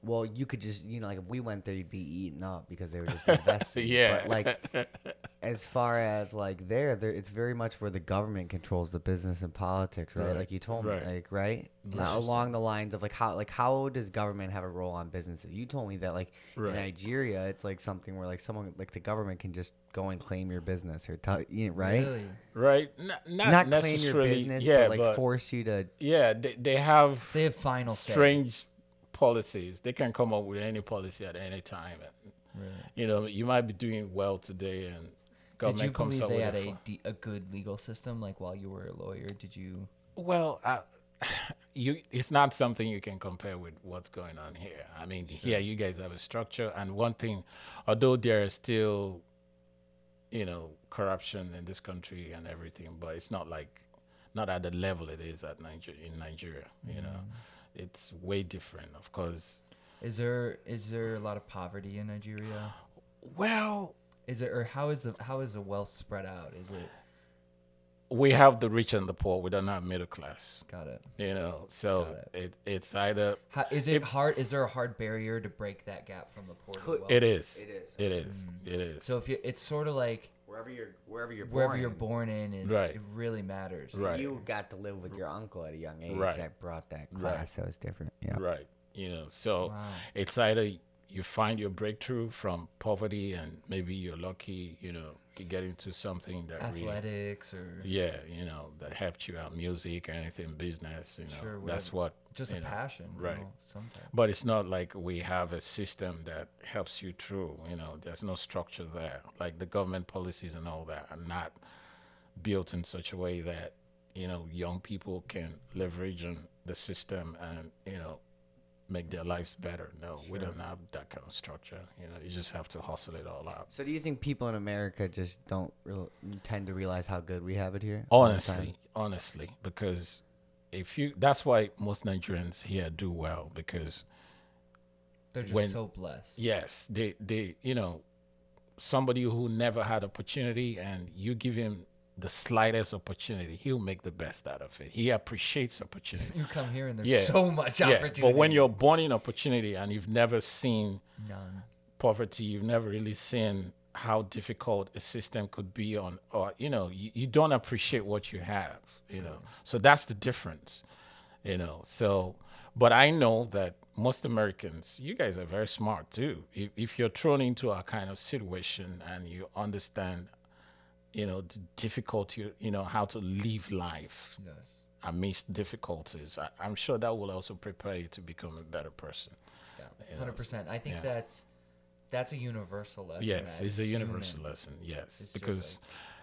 well, you could just, you know, like if we went there, you'd be eaten up because they were just investing. Yeah. But like, as far as like there, there, it's very much where the government controls the business and politics, right? Right. Like you told Right. me, like, right? Not along the lines of like how, like how does government have a role on businesses? You told me that like Right. in Nigeria, it's like something where like someone, like the government can just go and claim your business or tell you, know, right? Really? right? Not, not, Not claim your business, yeah, but like force you to. yeah, they, they have They have final say. Policies. They can come up with any policy at any time. And, Really. you know, you might be doing well today, and Did government you comes believe up they had a de- a good legal system? Like while you were a lawyer, did you? Well, uh, you it's not something you can compare with what's going on here. I mean, here you guys have a structure, and one thing, although there is still, you know, corruption in this country and everything, but it's not like, not at the level it is at Nigeria in Nigeria. You know, it's way different, of course. Is there is there a lot of poverty in Nigeria? Well, Is it or how is the how is the wealth spread out? Is it we have the rich and the poor. We don't have middle class. got it? You know, so Got it, it's either How, is it hard? Is there a hard barrier to break that gap from the poor to the Could- wealthy? it is. It is. It is. Mm. It is. So if you, it's sort of like Wherever you're, wherever you're wherever born you're in. born in is Right. it really matters. Right. You got to live with your uncle at a young age Right. that brought that Right. class, so it's different. Yeah. Right. You know, so Wow. it's either you find your breakthrough from poverty and maybe you're lucky, you know, get into something that really, Athletics or yeah, you know, that helped you out, music or anything, business, you know, Sure, that's what, just a know, passion, you right. know, sometimes. But it's not like we have a system that helps you through, you know, there's no structure there. Like the government policies and all that are not built in such a way that, you know, young people can leverage on the system and, you know, make their lives better. No, we don't have that kind of structure. You know, you just have to hustle it all out. So do you think people in America just don't real, tend to realize how good we have it here? all the time? Honestly, honestly, because if you, that's why most Nigerians here do well because They're just when- so blessed. Yes, they they you know somebody who never had opportunity and you give him the slightest opportunity, he'll make the best out of it. He appreciates opportunity. You come here and there's Yeah. so much yeah, opportunity. but when you're born in opportunity and you've never seen none. poverty, you've never really seen how difficult a system could be on, or you know, you, you don't appreciate what you have, you know. So that's the difference, you know. So, but I know that most Americans, you guys are very smart too. If, if you're thrown into a kind of situation and you understand, you know, the difficulty, you know, how to live life Yes. amidst difficulties, I, I'm sure that will also prepare you to become a better person. Yeah. Yeah, Hundred percent. I think yeah. that's that's a universal lesson. Yes, it's a universal humans. lesson. Yes, It's because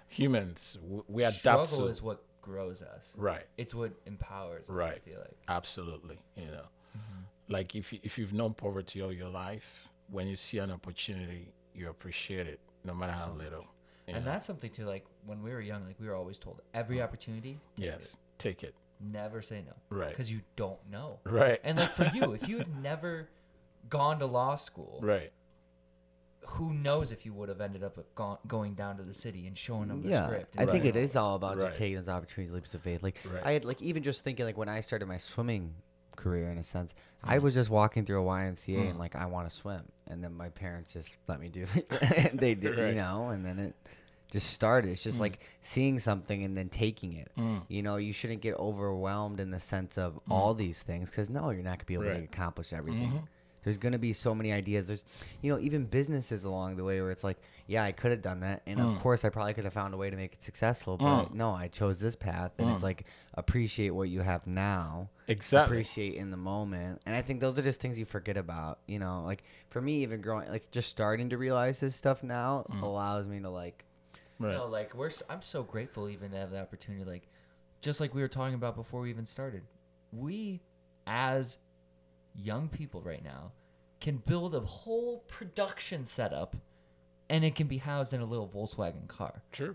humans w- we adapt Struggle to is what grows us. right, It's what empowers us. I Right. feel like. absolutely. You know, Mm-hmm. like if you, if you've known poverty all your life, when you see an opportunity, you appreciate it, no matter how little. You And that's something too. Like when we were young, like we were always told every opportunity. take yes, it. take it. Never say no. Right. Because you don't know. Right, And like for you, if you had never gone to law school, right, who knows if you would have ended up at go- going down to the city and showing them the yeah, script. I and think it is all- about Right. just taking those opportunities, leaps of faith. Like Right. I had like even just thinking like when I started my swimming career in a sense, Mm. I was just walking through a YMCA and like I want to swim, and then my parents just let me do it. and they did, you know, and then it just started. It's just like seeing something and then taking it. Mm. You know, you shouldn't get overwhelmed in the sense of all these things because no, you're not gonna be able to accomplish everything. Mhm. There's gonna be so many ideas. There's, you know, even businesses along the way where it's like, yeah, I could have done that, and of Mm. course I probably could have found a way to make it successful, but Mm. no, I chose this path, and it's Mm. like appreciate what you have now, exactly. appreciate in the moment, and I think those are just things you forget about. You know, like for me, even growing, like just starting to realize this stuff now Mm. allows me to like, Right. No, like we're. I'm so grateful even to have the opportunity. Like, just like we were talking about before we even started, we, as young people right now, can build a whole production setup, and it can be housed in a little Volkswagen car. True.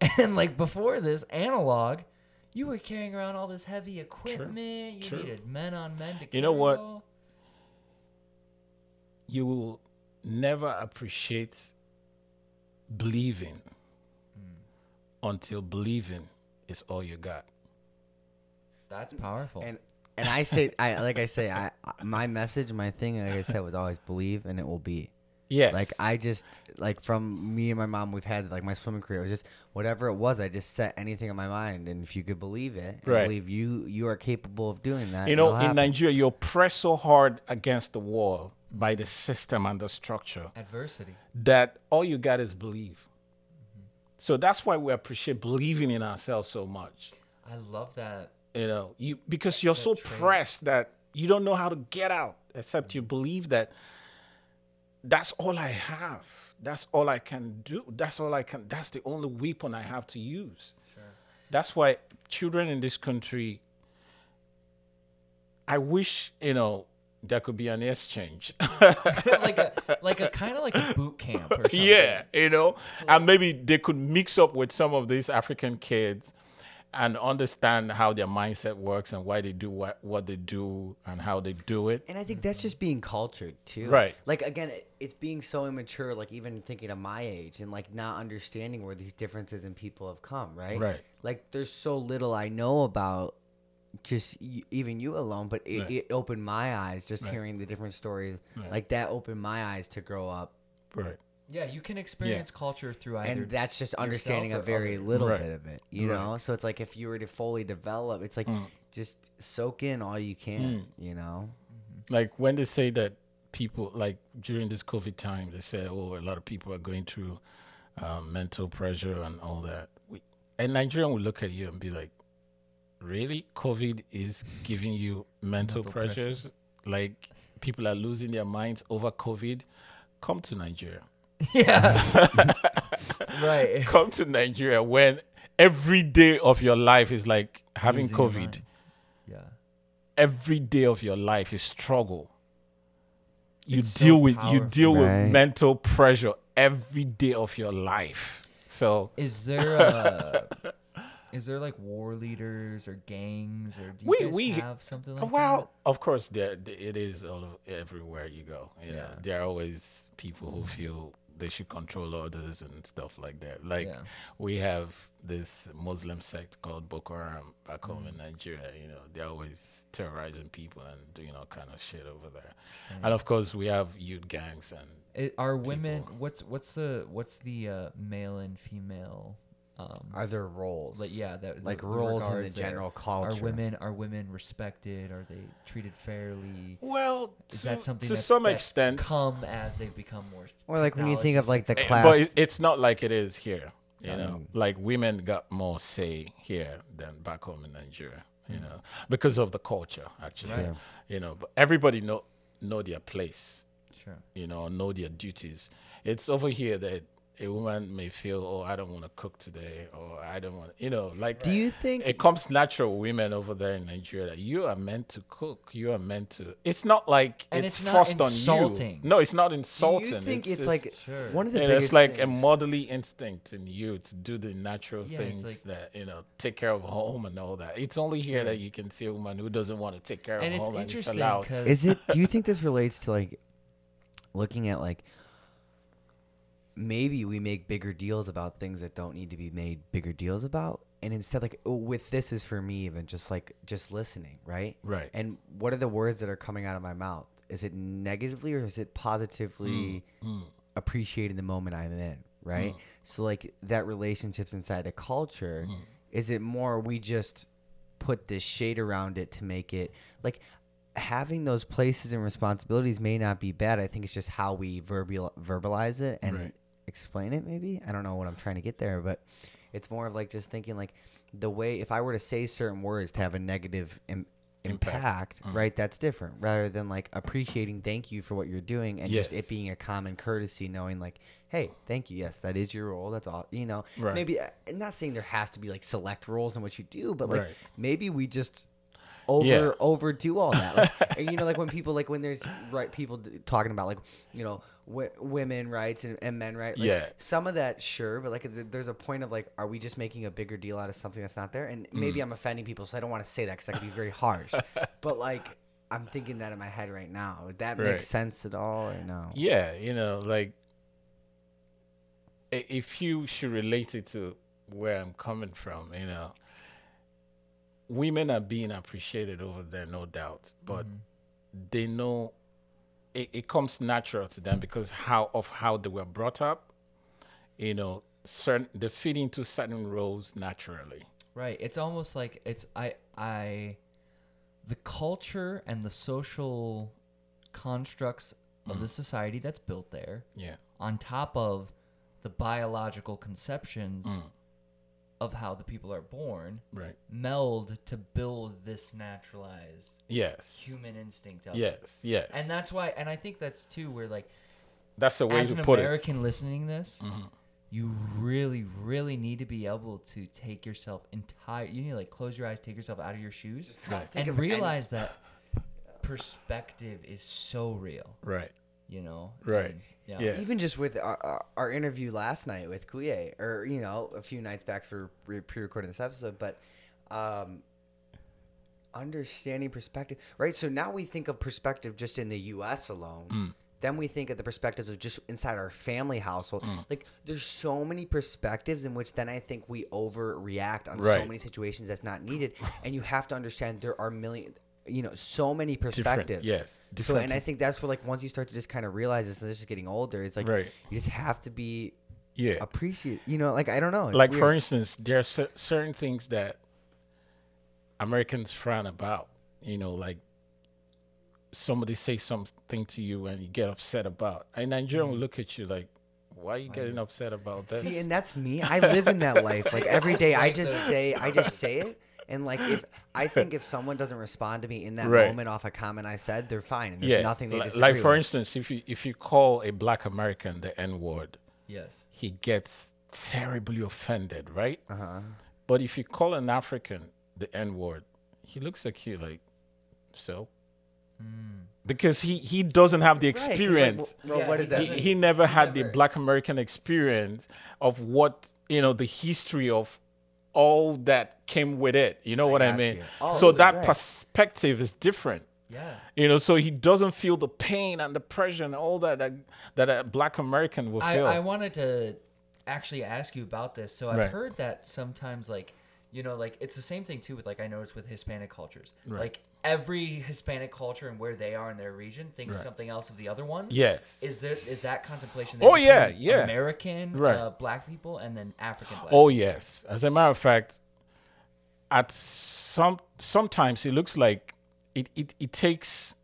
And like before this, analog, you were carrying around all this heavy equipment. True. You True. needed men on men to. You know what? all. You will never appreciate believing Hmm. until believing is all you got. That's powerful. and and I say, I like I say, I my message, my thing, like I said, was always believe, and it will be. Yes. Like I just like from me and my mom, we've had like my swimming career. It was just whatever it was. I just set anything in my mind, and if you could believe it, and Right. believe you you are capable of doing that. you know, in. Nigeria, you're pressed so hard against the wall by the system and the structure Adversity. that all you got is believe. So that's why we appreciate believing in ourselves so much. I love that. You know, you because you're so trait. pressed that you don't know how to get out except you believe that that's all I have. That's all I can do. That's all I can that's the only weapon I have to use. Sure. That's why children in this country I wish, you know, there could be an exchange. like a like a kind of like a boot camp or something. yeah, you know, and maybe they could mix up with some of these African kids and understand how their mindset works and why they do what, what they do and how they do it. And I think that's just being cultured too. Right. Like again, it, it's being so immature. Like even thinking of my age and like not understanding where these differences in people have come. Right. Right. Like there's so little I know about just y- even you alone, but it, Right. it opened my eyes just Right. hearing the different stories. Right. Like that opened my eyes to grow up. Right. Yeah, you can experience culture through either. and that's just understanding a or very others. little Right. bit of it you Right. know so it's like if you were to fully develop it's like Mm. just soak in all you can you know Like when they say that people, like during this COVID time, they say, oh, a lot of people are going through um, mental pressure and all that. We, a Nigerian will look at you and be like, really? COVID is giving you mental, Mental pressure. pressures? Like people are losing their minds over COVID? Come to Nigeria. yeah, right. Come to Nigeria when every day of your life is like having Losing COVID. mind. Yeah, every day of your life is struggle. You It's so deal with you deal Right. with mental pressure every day of your life. So is there uh, a is there like war leaders or gangs or do you We- guys we- have something like well, of course, there it is all of, everywhere you go. You know, Yeah. there are always people who feel they should control others and stuff like that. Like Yeah. we have this Muslim sect called Boko Haram back home Mm. in Nigeria. You know, they're always terrorizing people and doing all kind of shit over there. Mm. And of course, we have youth gangs and It, are women? people. What's what's the what's the uh, male and female? Um, Are there roles? like yeah, that like the, roles in the regards there. general culture. Are women are women respected? Are they treated fairly? well, Is to, that something to that's, some that extent, come as they've become more? Or like when you think of like the Eh, class. But it's not like it is here. You I know, mean- like women got more say here than back home in Nigeria. You Mm. know, because of the culture, actually. Right. You know, but everybody know know their place. Sure. You know, know their duties. It's over here that a woman may feel, oh, I don't want to cook today, or I don't want, you know, like. Do you think? It comes natural, women over there in Nigeria. That you are meant to cook. You are meant to. It's not like And it's, it's not forced on insulting. you. No, it's not insulting. do insulting. you think it's, like Sure. one of the and biggest it's like a motherly instinct in you to do the natural Yeah, things like- that you know take care of home and all that. It's only here that you can see a woman who doesn't want to take care And of it's home and it's interesting allowed. because Is it? Do you think this relates to like looking at like maybe we make bigger deals about things that don't need to be made bigger deals about, and instead like oh, with this is for me even just like just listening, right? Right. And what are the words that are coming out of my mouth? Is it negatively or is it positively Mm. appreciating the moment I'm in, right? So like that relationships inside a culture, Mm. is it more we just put this shade around it to make it like having those places and responsibilities may not be bad. I think it's just how we verbal verbalize it and Right. Explain it maybe. I don't know what I'm trying to get there, but it's more of like just thinking like the way if I were to say certain words to have a negative Im- Impact. impact, Mm. right? That's different rather than like appreciating thank you for what you're doing and just it being a common courtesy knowing like hey thank you yes that is your role that's all you know Right. maybe uh, I'm not saying there has to be like select roles in what you do but like Right. maybe we just over Yeah. overdo all that like, and, you know like when people like when there's right people d- talking about like you know w- women rights and, and men rights like, Yeah. some of that sure but like th- there's a point of like are we just making a bigger deal out of something that's not there and maybe Mm. i'm offending people so i don't want to say that because that could be very harsh but like i'm thinking that in my head right now would that Right. make sense at all or no Yeah, you know, like if you should relate it to where I'm coming from, you know, women are being appreciated over there, no doubt, but they know it, it comes natural to them because how of how they were brought up, you know, certain they fit into certain roles naturally. Right. It's almost like it's I I the culture and the social constructs of the society that's built there Yeah. on top of the biological conceptions Mm. Of how the people are born Right. meld to build this naturalized Yes. human instinct of it. Yes. Yes. And that's why and I think that's too where like that's the way as to an put American listening this, Mhm. you really, really need to be able to take yourself entire. You need to like close your eyes, take yourself out of your shoes, Just not and of any- realize that perspective is so real. Right. You know, Right. And, yeah. Yeah. even just with our, our, our interview last night with Kuye, or you know, a few nights back for pre-recording this episode, but um, understanding perspective, right? So now we think of perspective just in the U.S. alone. Mm. Then we think of the perspectives of just inside our family household. Mm. Like, there's so many perspectives in which then I think we overreact on so many situations that's not needed. And you have to understand there are million, you know, so many Different. perspectives. Yes. So, and I think that's where, like, once you start to just kind of realize this, and this is getting older, it's like Right. you just have to be Yeah. appreciate. You know, like I don't know. like for instance, there are cer- certain things that Americans frown about. You know, like somebody say something to you and you get upset about. A Nigerian will look at you like, "Why are you getting upset about this?" Mm. See, and that's me. I live in that life. Like every day, I just say, I just say it. And like, if I think if someone doesn't respond to me in that Right. moment off a comment I said, they're fine. And there's yeah, nothing they li- disagree like for with. instance, if you if you call a black American the N word, Yes. he gets terribly offended, right? Uh-huh. But if you call an African the N word, he looks at you like, so. Because he, he doesn't have the Right, 'cause, like, experience. well, Yeah, what he that? he, he never had the black american experience of what you know the history of all that came with it you know what i mean. Oh, so that right. perspective is different Yeah. You know, so he doesn't feel the pain and the pressure and all that that, that a black American will I, feel. I wanted to actually ask you about this. So I've Right. heard that sometimes, like, you know, like it's the same thing too with like I noticed with Hispanic cultures. Right. Like every Hispanic culture and where they are in their region thinks Right. something else of the other ones. yes. Is there is that contemplation? Oh, yeah, yeah. American Right. uh, black people and then African black. Oh yes. As a matter of fact, at some sometimes it looks like it, it, it takes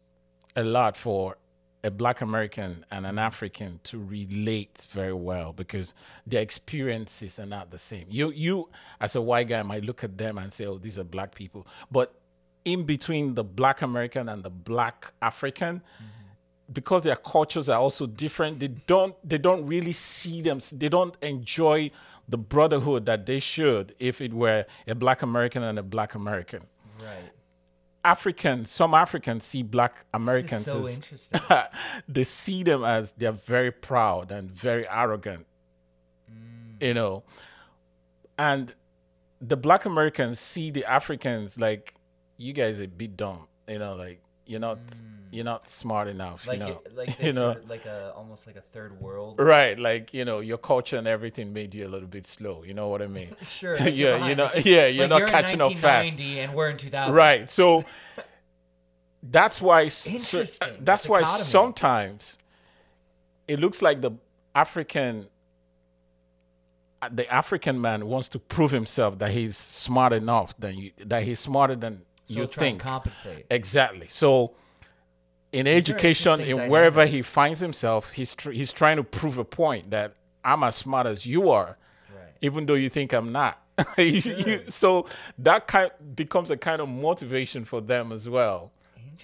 a lot for a black American and an African to relate very well because their experiences are not the same. You you as a white guy might look at them and say, Oh, these are black people. But in between the black American and the black African, because their cultures are also different they don't they don't really see them they don't enjoy the brotherhood that they should if it were a black american and a black american Right. african some africans see black americans so as interesting. they see them as they're very proud and very arrogant Mm. you know and the black americans see the africans like you guys are a bit dumb you know like you're not you're not smart enough Mm. Like you know it, like you know sort of like a almost like a third world. Right, like you know, your culture and everything made you a little bit slow. You know what I mean? Sure. Yeah, you're you know- yeah, you're like not catching up fast. and we're in 2000. Right. So that's why. so- Interesting. that's why sometimes it looks like the African, uh, the African man wants to prove himself that he's smart enough than you, that he's smarter than So you think. compensate. Exactly. So in education, in wherever he finds himself, he's tr- he's trying to prove a point that I'm as smart as you are, Right. even though you think I'm not. You- you- so that kind becomes a kind of motivation for them as well,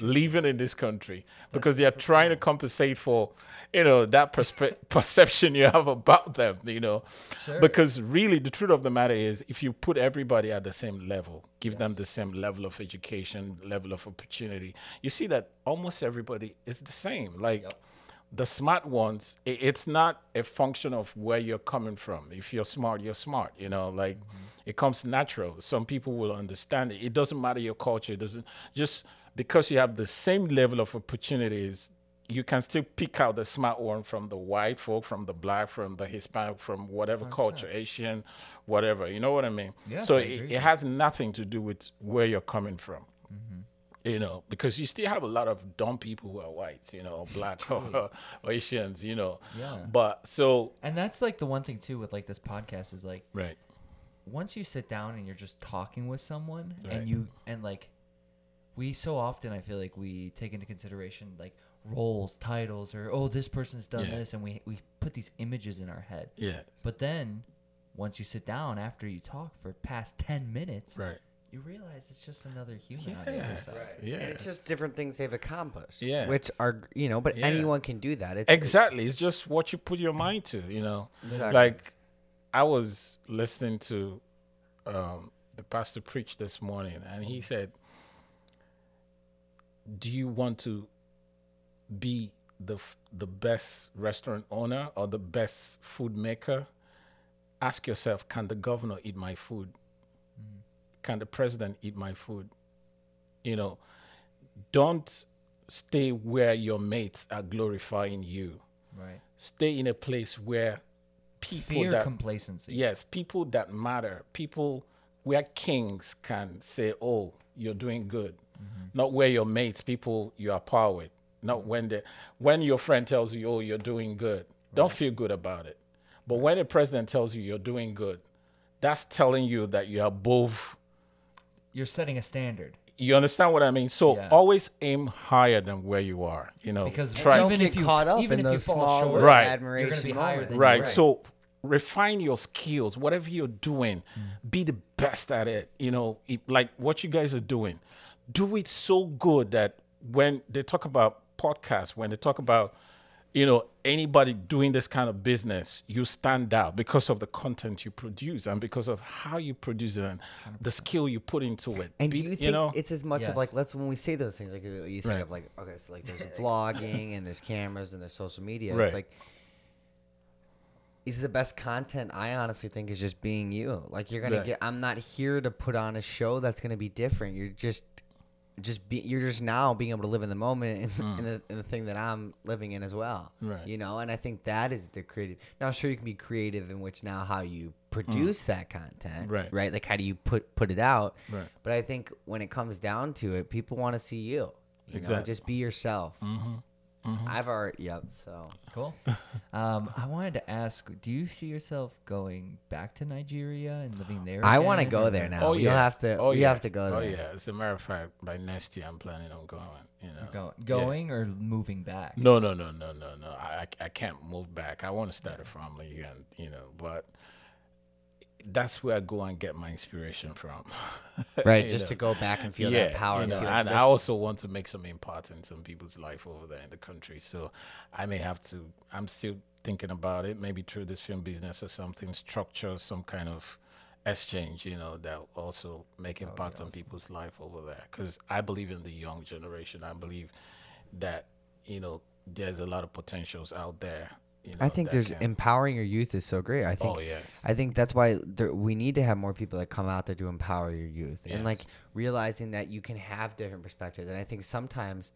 living in this country because they are trying to compensate for, you know, that perspe- perception you have about them. You know, Sure. because really the truth of the matter is, if you put everybody at the same level, give them the same level of education, level of opportunity, you see that almost everybody is the same. Like Yep. the smart ones, i- it's not a function of where you're coming from. If you're smart, you're smart. You know, like mm-hmm. it comes natural. Some people will understand it. It doesn't matter your culture. It doesn't just because you have the same level of opportunities. You can still pick out the smart one from the white folk, from the black, from the Hispanic, from whatever culture, Asian, whatever. You know what I mean? Yes, so I it, it has nothing to do with where you're coming from mm-hmm. you know, because you still have a lot of dumb people who are whites, you know, black or, or Asians, you know. Yeah. But so And that's like the one thing too with like this podcast is like right, once you sit down and you're just talking with someone Right. and you and like we so often I feel like we take into consideration like roles, titles, or oh this person's done Yeah. this, and we we put these images in our head. yeah, But then once you sit down after you talk for past ten minutes, right, you realize it's just another human on the other Yes. side. Right. Yeah. And it's just different things they've accomplished. Yeah. Which are, you know, but Yeah. anyone can do that. It's exactly. It's just what you put your mind to, you know. Exactly. Like I was listening to um, the pastor preach this morning, and he said, "Do you want to be the the best restaurant owner or the best food maker? Ask yourself: Can the governor eat my food? Can the president eat my food? You know, don't stay where your mates are glorifying you. Right. Stay in a place where people Fear that complacency. yes, people that matter, people where kings can say, "Oh, you're doing good," mm-hmm. not where your mates, people you are par with, not mm-hmm. when the when your friend tells you, "Oh, you're doing good." Don't feel good about it. But when the president tells you you're doing good, that's telling you that you're above. You're setting a standard. You understand what I mean? So Yeah. always aim higher than where you are. You know, Because try even get if you caught up even in if you fall short, Right. admiration You're gonna be higher than right. Right. So refine your skills, whatever you're doing, Mm. be the best at it. You know, it, like what you guys are doing, do it so good that when they talk about podcasts, when they talk about you know anybody doing this kind of business, you stand out because of the content you produce and because of how you produce it and the skill you put into it. And Be- do you think know? it's as much Yes. of like let's when we say those things like you you think Right. of like okay so like there's vlogging and there's cameras and there's social media Right. it's like is the best content I honestly think is just being you like you're gonna Right. get I'm not here to put on a show that's gonna be different you're just just be you're just now being able to live in the moment in, in, the, in the thing that I'm living in as well. Right. You know, and I think that is the creative. Now, sure, you can be creative in which now how you produce that content. Right. Right. Like how do you put put it out? Right. But I think when it comes down to it, people want to see you. You know, Exactly. just be yourself. Mm-hmm. Mm-hmm. I've already. Yep. So. Cool. um, I wanted to ask, do you see yourself going back to Nigeria and living there? I want to go there now. Oh You'll have to. Oh we yeah. have to go there. Oh yeah. As a matter of fact, by next year I'm planning on going. You know. Go, going or moving back? No, no, no, no, no, no. I, I I can't move back. I want to start a family again. You know, but that's where I go and get my inspiration from. Right. Just know. to go back and feel that power. you and know, like, and I also want to make some impact in some people's life over there in the country. So I may have to. I'm still thinking about it. Maybe through this film business or something, structure some kind of exchange. You know, that also make That impact on people's life over there. Because I believe in the young generation. I believe that you know there's a lot of potentials out there. You know, I think there's can- empowering your youth is so great. I think Oh yes. I think that's why there, we need to have more people that come out there to empower your youth Yes. and like realizing that you can have different perspectives. And I think sometimes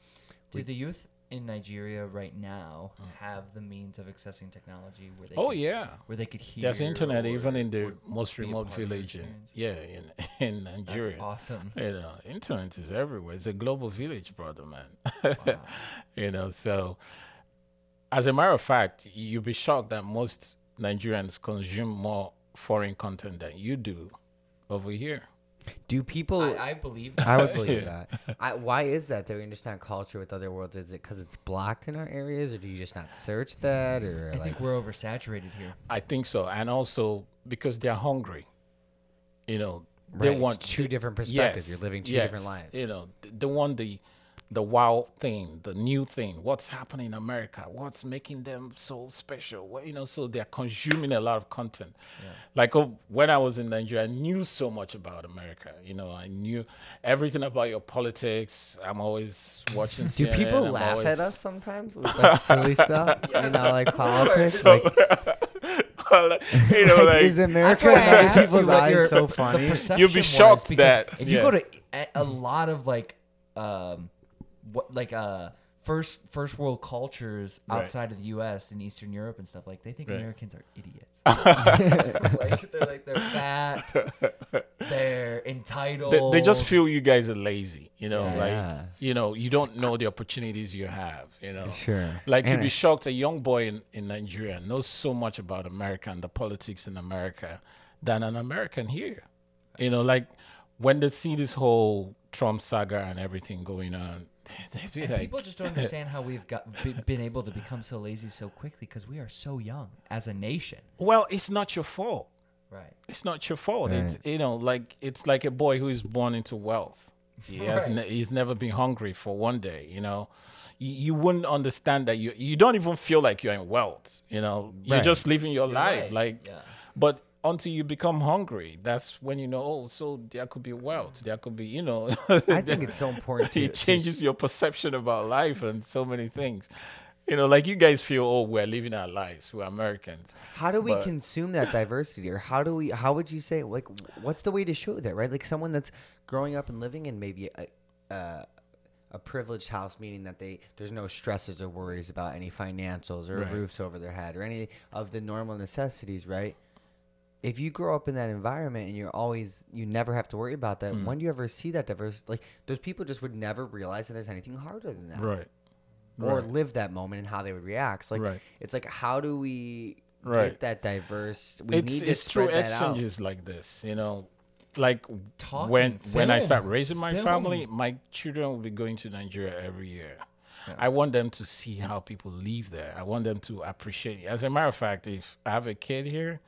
Do the youth in Nigeria right now have the means of accessing technology where they Mm. Oh could, yeah. where they could hear There's internet even in the most remote village in yeah in in That's Nigeria. awesome. You know, internet is everywhere. It's a global village, brother, man. Wow. you know, so as a matter of fact, you'll be shocked that most Nigerians consume more foreign content than you do over here. do people I, I believe I would that. believe that. I, why is that? That we understand culture with other worlds? Is it because it's blocked in our areas, or do you just not search that, or I like? think we're oversaturated here. I think so, and also because they're hungry. You know, they Right, it's want two they- different perspectives. yes, You're living two yes, different lives. You know, th- they want the the wow thing, the new thing. What's happening in America? What's making them so special? What, you know, so they're consuming a lot of content. Like oh, when I was in Nigeria, I knew so much about America. You know, I knew everything about your politics. I'm always watching. Do CNN, people I'm laugh always- at us sometimes with like silly stuff? You know, like politics. So, like, you know, like, like, is America why I in other people's eyes so funny? You'll be shocked because that- if you go to a, a lot of like um what like uh first first world cultures Right. outside of the US and Eastern Europe and stuff like they think Right. Americans are idiots. like they're like they're fat, they're entitled. they, they just feel you guys are lazy you know Yeah. like you know you don't know the opportunities you have you know Sure. like you'd be I- shocked a young boy in, in nigeria knows so much about america and the politics in america than an american here you know like when they see this whole trump saga and everything going on they be and like people just don't understand how we've got be, been able to become so lazy so quickly because we are so young as a nation. well it's not your fault Right. it's not your fault. It's you know, like it's like a boy who is born into wealth. He has Right. ne- he's never been hungry for one day. You know, you, you wouldn't understand that you you don't even feel like you're in wealth. You know, you're just living your You're life. right. Like, Yeah. but until you become hungry, that's when you know. Oh, so there could be wealth. There could be, you know. I think it's so important to it changes s- your perception about life and so many things. You know, like you guys feel, oh, we're living our lives. We're Americans. How do we But- consume that diversity, or how do we? How would you say? Like, what's the way to show that? Right, like someone that's growing up and living in maybe a, a, a privileged house, meaning that they there's no stresses or worries about any financials or Right. roofs over their head or any of the normal necessities. Right. If you grow up in that environment and you're always you never have to worry about that, Mm. when do you ever see that diversity? Like those people just would never realize that there's anything harder than that, Right. or Right. live that moment and how they would react. So, like Right. it's like how do we Right. get that diverse? We it's need to it's through that out. exchanges like this, you know, like Talking, when when I start raising my film. family, my children will be going to Nigeria every year. Yeah. I want them to see how people live there. I want them to appreciate. It. As a matter of fact, if I have a kid here,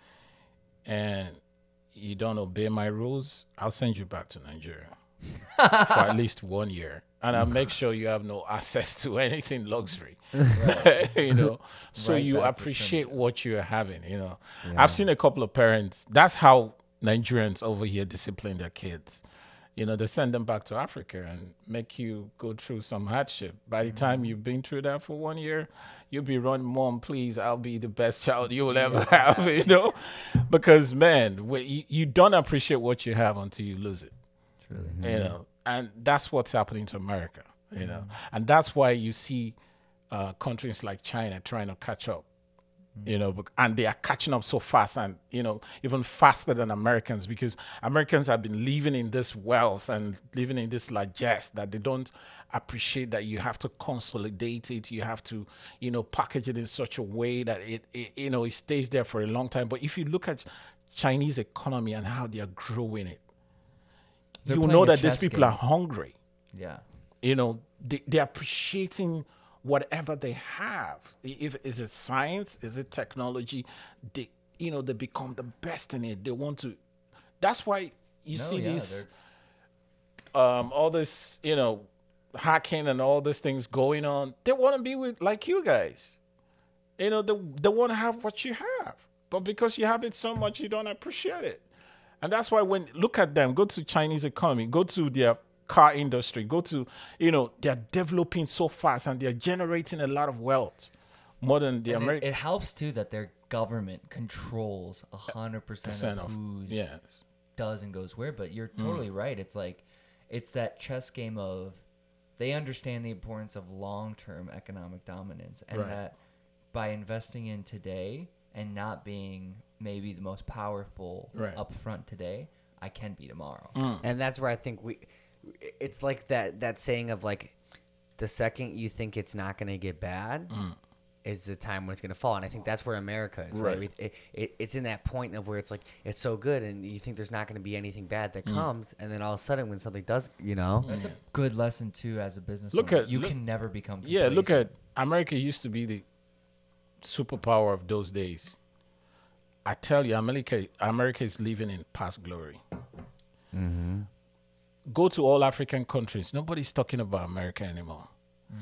and you don't obey my rules, I'll send you back to Nigeria for at least one year, and I'll make sure you have no access to anything luxury. you know, so Right you appreciate what you're having. You know, Yeah. I've seen a couple of parents. That's how Nigerians over here discipline their kids. You know, they send them back to Africa and make you go through some hardship. By the time you've been through that for one year, you'll be running, Mom, please, I'll be the best child you will ever have, you know? Because, man, you, you don't appreciate what you have until you lose it. Truly. You know, and that's what's happening to America, you know, and that's why you see uh, countries like China trying to catch up, you know, and they are catching up so fast, and you know, even faster than Americans because Americans have been living in this wealth and living in this largesse that they don't appreciate that you have to consolidate it, you have to, you know, package it in such a way that it, it you know, it stays there for a long time. But if you look at Chinese economy and how they are growing it, They're you know that these people are hungry. Yeah. You know, they, they're appreciating whatever they have. If is it science, is it technology, they you know, they become the best in it. They want to that's why you No, see yeah, these um all this, you know, hacking and all these things going on. They want to be with like you guys. You know, they they want to have what you have. But because you have it so much, you don't appreciate it. And that's why when look at them, go to Chinese economy, go to their car industry, go to, you know, they're developing so fast and they're generating a lot of wealth more than the and it, American it helps too that their government controls a hundred percent percent of of who's yes. does and goes where. But you're Mm. totally right. It's like it's that chess game of they understand the importance of long term economic dominance and Right. that by investing in today and not being maybe the most powerful Right. up front today, I can be tomorrow. Mm. and that's where I think we. It's like that that saying of like, the second you think it's not going to get bad, mm. is the time when it's going to fall. And I think that's where America is. Right. Right. It, it, it's in that point of where it's like it's so good, and you think there's not going to be anything bad that mm. comes, and then all of a sudden when something does, you know, mm. That's a good lesson too as a business Look owner. at- you look- can never become Yeah, look at America used to be the superpower of those days. I tell you, America, America is living in past glory. Mm-hmm. Go to all African countries. Nobody's talking about America anymore. Mm.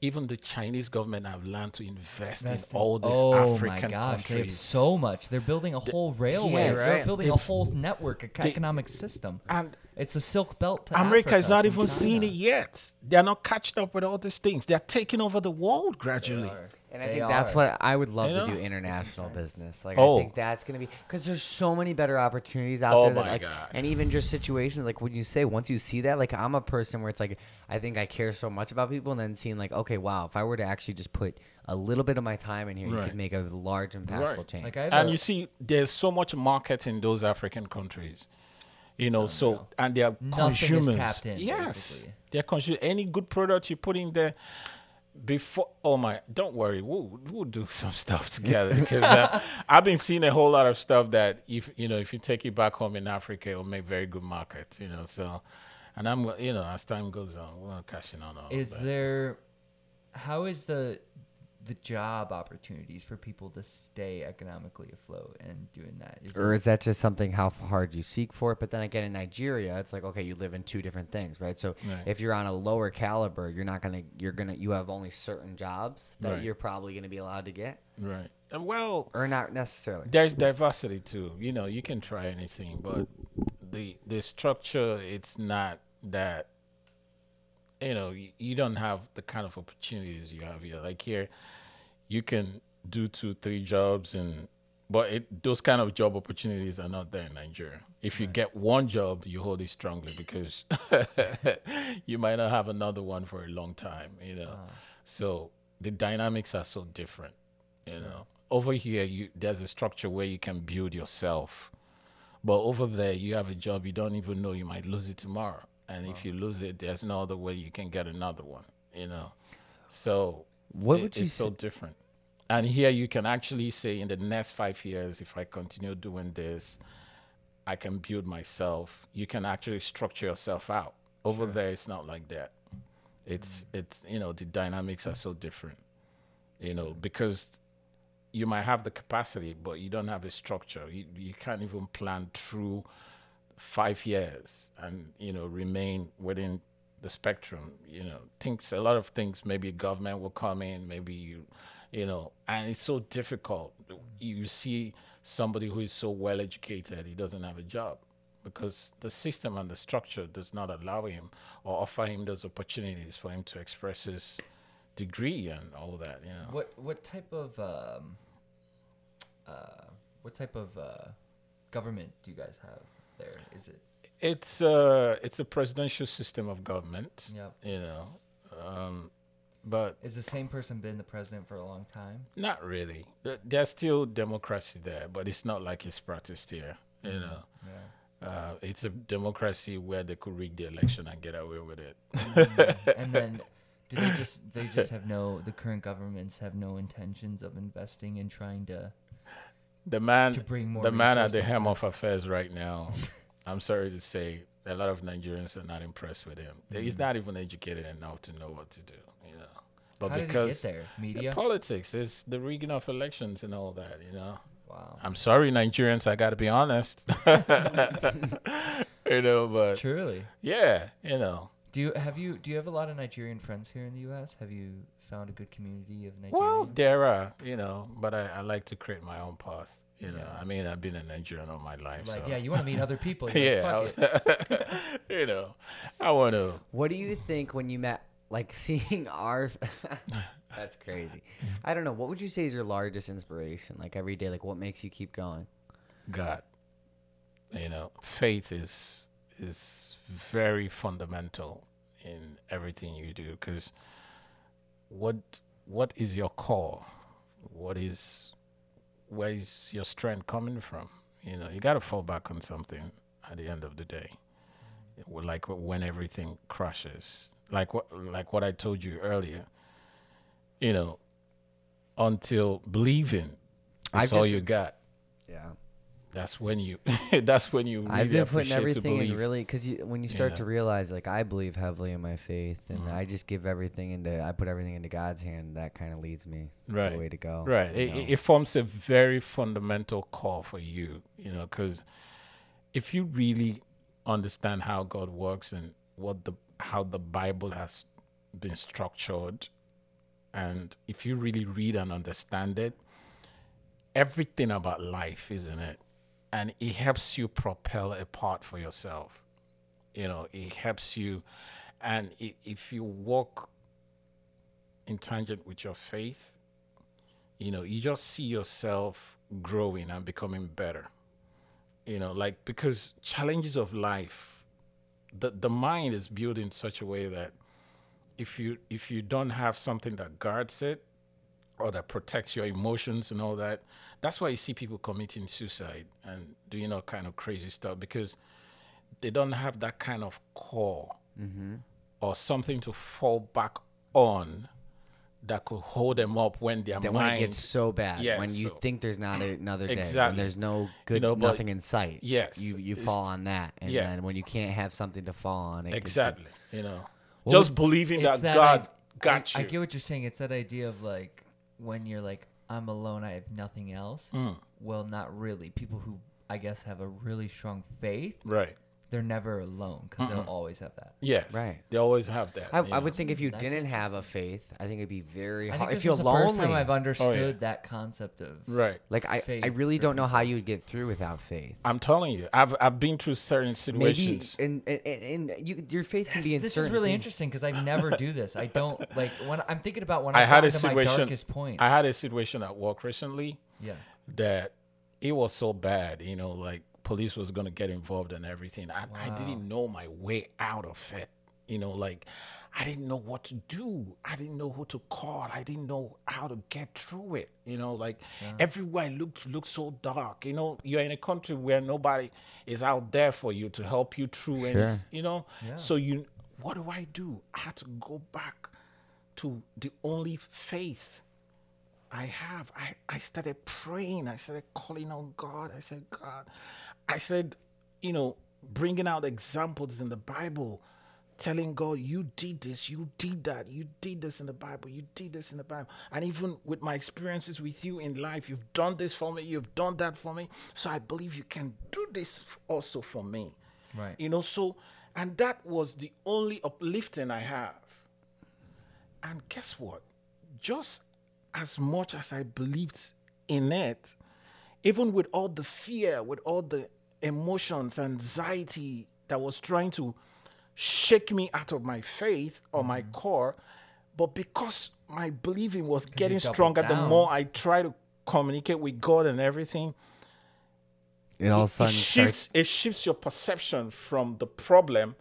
Even the Chinese government have learned to invest, Invest in all these oh African my gosh, they have so much. They're building a whole railway. yes, They're building a whole network, a they- economic system. and It's a Silk Belt. To America is not even seeing China. it yet. They're not catching up with all these things. They're taking over the world gradually. And I They think that's are. what I would love You to do know? international business. Like Oh. I think that's gonna be because there's so many better opportunities out Oh there. That, my like, God. And even just situations like when you say once you see that, like I'm a person where it's like I think I care so much about people, and then seeing like okay, wow, if I were to actually just put a little bit of my time in here, you Right. could make a large impactful Right. change. Like I have and a- you see there's so much market in those african countries you know so unreal. and they are Nothing is consumers tapped in, yes basically. they're consuming any good product you put in there before oh my don't worry we'll, we'll do some stuff together because uh, i've been seeing a whole lot of stuff that if you know if you take it back home in africa it'll make very good market you know so and i'm you know as time goes on we're cashing on all is there? How is the the job opportunities for people to stay economically afloat and doing that? Is or is that just something how hard you seek for it? But then again, in Nigeria, it's like okay, you live in two different things, right? So Right. if you're on a lower caliber, you're not gonna, you're gonna, you have only certain jobs that Right. you're probably gonna be allowed to get, right Uh, well or not necessarily. there's diversity too you know you can try anything but the the structure it's not that you know you, don't have the kind of opportunities you have here like here you can do two three jobs and but it, those kind of job opportunities are not there in Nigeria. If you get one job, you hold it strongly because you might not have another one for a long time, you know. Ah. So the dynamics are so different, you know. Over here, you there's a structure where you can build yourself, but over there, you have a job you don't even know you might lose it tomorrow, and if you lose it, there's no other way you can get another one, you know. So What it- would you it's so different. And here you can actually say, in the next five years, if I continue doing this, I can build myself. You can actually structure yourself out. Over there, it's not like that. It's mm. it's you know the dynamics are so different. You know because you might have the capacity, but you don't have a structure. You you can't even plan through five years and you know remain within the spectrum. You know things a lot of things. Maybe government will come in. Maybe you you know and it's so difficult. You see somebody who is so well educated, he doesn't have a job because the system and the structure does not allow him or offer him those opportunities for him to express his degree and all that. You know. What what type of um, uh, what type of uh, government do you guys have there? Is it it's uh it's a presidential system of government. Yep. You know, um, but Is the same person been the president for a long time? not really. There's still democracy there, but it's not like it's practiced here. You know, Yeah. uh, it's a democracy where they could rig the election and get away with it. and then do they just they just have no the current governments have no intentions of investing in trying to The man, To bring more the man at the helm of affairs right now. I'm sorry to say, a lot of Nigerians are not impressed with him. He's mm. not even educated enough to know what to do. You know, but how because did it get there? the Media. politics is the rigging of elections and all that. You know, wow. I'm sorry, Nigerians. I got to be honest. you know, but Truly. yeah, you know. Do you have you do you have a lot of Nigerian friends here in the U.S.? Have you found a good community of Nigerians? Well, there are, you know, but I, I like to create my own path. You know, Yeah. I mean, I've been a Nigerian all my life. like so. yeah, you want to meet other people. You're like, yeah, Fuck it. You know, I want to. What do you think when you met, like seeing our? That's crazy. I don't know. What would you say is your largest inspiration? Like every day, like what makes you keep going? God. You know, faith is is very fundamental in everything you do because what what is your core? What is where is your strength coming from? You know, you got to fall back on something at the end of the day. Like when everything crashes, like what like what I told you earlier. You know, until believing, that's all you got. Yeah. That's when you. that's when you. Really I've been putting everything in really because you, when you start Yeah. to realize, like I believe heavily in my faith, and Mhm. I just give everything into, I put everything into God's hand. That kind of leads me Right. the way to go. Right. It, it- it forms a very fundamental core for you, you know, because if you really understand how God works and what the how the Bible has been structured, and if you really read and understand it, everything about life is in it, and it helps you propel a part for yourself. You know, it helps you, and if you walk in tangent with your faith, you know you just see yourself growing and becoming better you know like because challenges of life the the mind is built in such a way that if you if you don't have something that guards it or that protects your emotions and all that that's why you see people committing suicide and doing all kind of crazy stuff because they don't have that kind of core Mm-hmm. or something to fall back on that could hold them up when their Then when mind it gets so bad, Yes, when you so- think there's not another day, when there's no good, know, nothing in sight, Yes, you you fall on that, and yeah. then when you can't have something to fall on, it exactly you know Well, just believing It's that, god i- got I, you I get what you're saying. It's that idea of like when you're like I'm alone, I have nothing else. Mm, Well, not really. People who I guess have a really strong faith, right they're never alone because they'll always have that. yes Right. they always have that I, you I know. would think if you That's didn't have a faith, I think it'd be very I hard. think If this you're is the first time I've oh, understood yeah. that concept of right like I, I faith really for don't know how you would get through without faith. i'm telling you i've i've been through certain Maybe situations and and, and, and you, your faith can That's- be in this is certain really things. interesting because I never do this. I don't like when I'm thinking about when I I, had got a into my situation- darkest points. i had a situation at work recently yeah. that it was so bad you know like police was going to get involved and everything I, I didn't know my way out of it you know like i didn't know what to do i didn't know who to call i didn't know how to get through it you know like everywhere i looked looked so dark you know you're in a country where nobody is out there for you to help you through and you know Yeah. so you what do i do i had to go back to the only faith I have. I, I started praying. I started calling on God. I said, God, I said, you know, bringing out examples in the Bible, telling God, you did this, you did that, you did this in the Bible, you did this in the Bible. And even with my experiences with you in life, you've done this for me, you've done that for me. So I believe you can do this also for me. Right. You know, so, and that was the only uplifting I have. And guess what? Just as much as I believed in it, even with all the fear, with all the emotions, anxiety that was trying to shake me out of my faith or my mm-hmm. core, but because my believing was getting stronger, the more I try to communicate with God and everything, it all of it shifts starts. it shifts your perception from the problem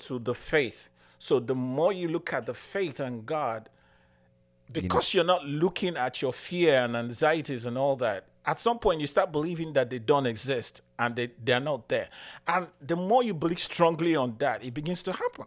to the faith. So the more you look at the faith and God, because you're not looking at your fear and anxieties and all that, at some point you start believing that they don't exist and they, they're not there. And the more you believe strongly on that, it begins to happen.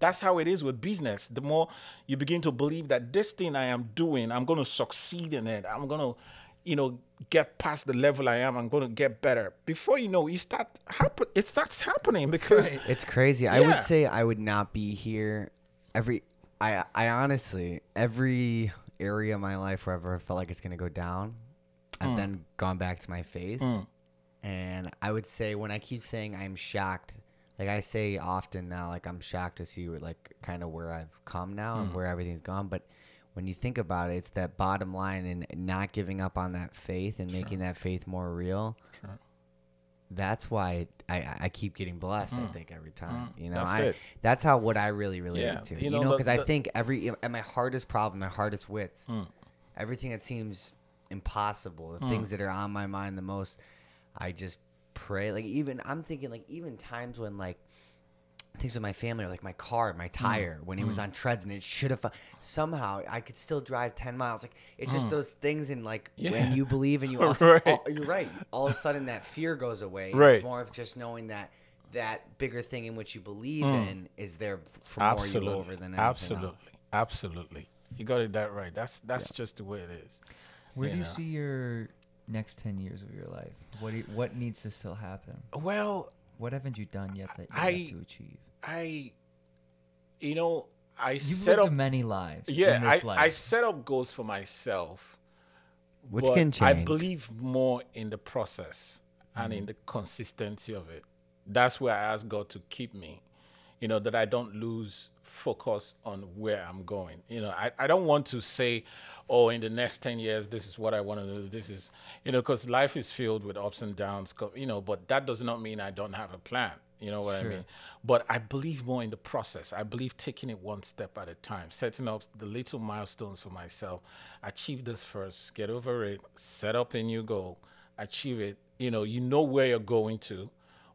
That's how it is with business. The more you begin to believe that this thing I am doing, I'm going to succeed in it. I'm going to, you know, get past the level I am. I'm going to get better. Before you know, you start happen. It starts happening because It's crazy. I would say I would not be here every. I I honestly every area of my life where ever felt like it's gonna go down, I've Mm. then gone back to my faith, and I would say when I keep saying I'm shocked, like I say often now, like I'm shocked to see what, like kind of where I've come now Mm. and where everything's gone, but. When you think about it, it's that bottom line and not giving up on that faith and making that faith more real Sure. that's why I, I keep getting blessed. I think every time, you know, Mm. That's I it. that's how what I really relate Yeah, to. you know, because I think every at my hardest problem, my hardest wits, Mm. everything that seems impossible, Mm. the things that are on my mind the most, I just pray. Like even I'm thinking like even times when like things with my family or like my car, Mm. my tire when it was on treads and it should have somehow I could still drive ten miles. Like it's just those things and like Mm. Yeah. when you believe and you all, Right. all- you're right. All of a sudden that fear goes away. Right. It's more of just knowing that that bigger thing in which you believe Mm. in is there for more you absolutely, over than anything absolutely, else. absolutely. You got it that right. That's that's just the way it is. Where do you know. see your next 10 years of your life? What do you, what needs to still happen? Well, What haven't you done yet that you I- have to achieve? I, you know, I You've set lived up. many lives. Yeah, in I, life. I set up goals for myself. Which but can I believe more in the process and in mm-hmm. the consistency of it. That's where I ask God to keep me, you know, that I don't lose focus on where I'm going. You know, I, I don't want to say, oh, in the next 10 years, this is what I want to do. This is, you know, because life is filled with ups and downs, you know, but that does not mean I don't have a plan. You know what Sure. I mean? But I believe more in the process. I believe taking it one step at a time, setting up the little milestones for myself. Achieve this first, get over it, set up a new goal, achieve it. You know, you know where you're going to,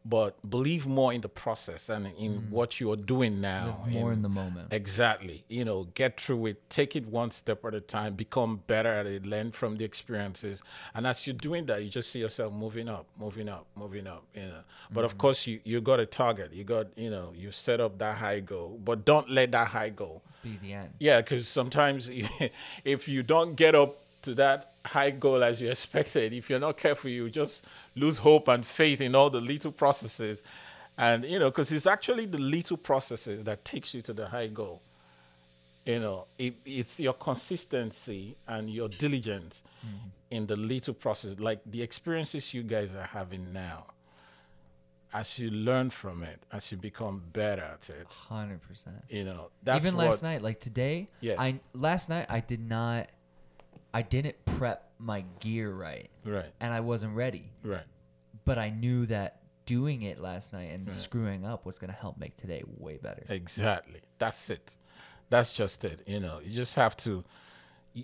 but believe more in the process and in mm. what you're doing now. Live more in the moment. Exactly. You know, get through it, take it one step at a time, become better at it, learn from the experiences. And as you're doing that, you just see yourself moving up, moving up, moving up, you know. But of mm. course you you got a target. You got, you know, you set up that high goal, but don't let that high goal. Be the end. Yeah, because sometimes if you don't get up to that high goal as you expected, if you're not careful, you just lose hope and faith in all the little processes. And, you know, because it's actually the little processes that takes you to the high goal. You know, it, it's your consistency and your diligence mm-hmm. in the little process, like the experiences you guys are having now. As you learn from it, as you become better at it, Hundred percent. you know, that's Even last night, like today, Yeah. I last night I did not, I didn't prep my gear right, Right, and I wasn't ready. right. But I knew that doing it last night and screwing up was gonna help make today way better. Exactly. That's it. That's just it. You know, you just have to.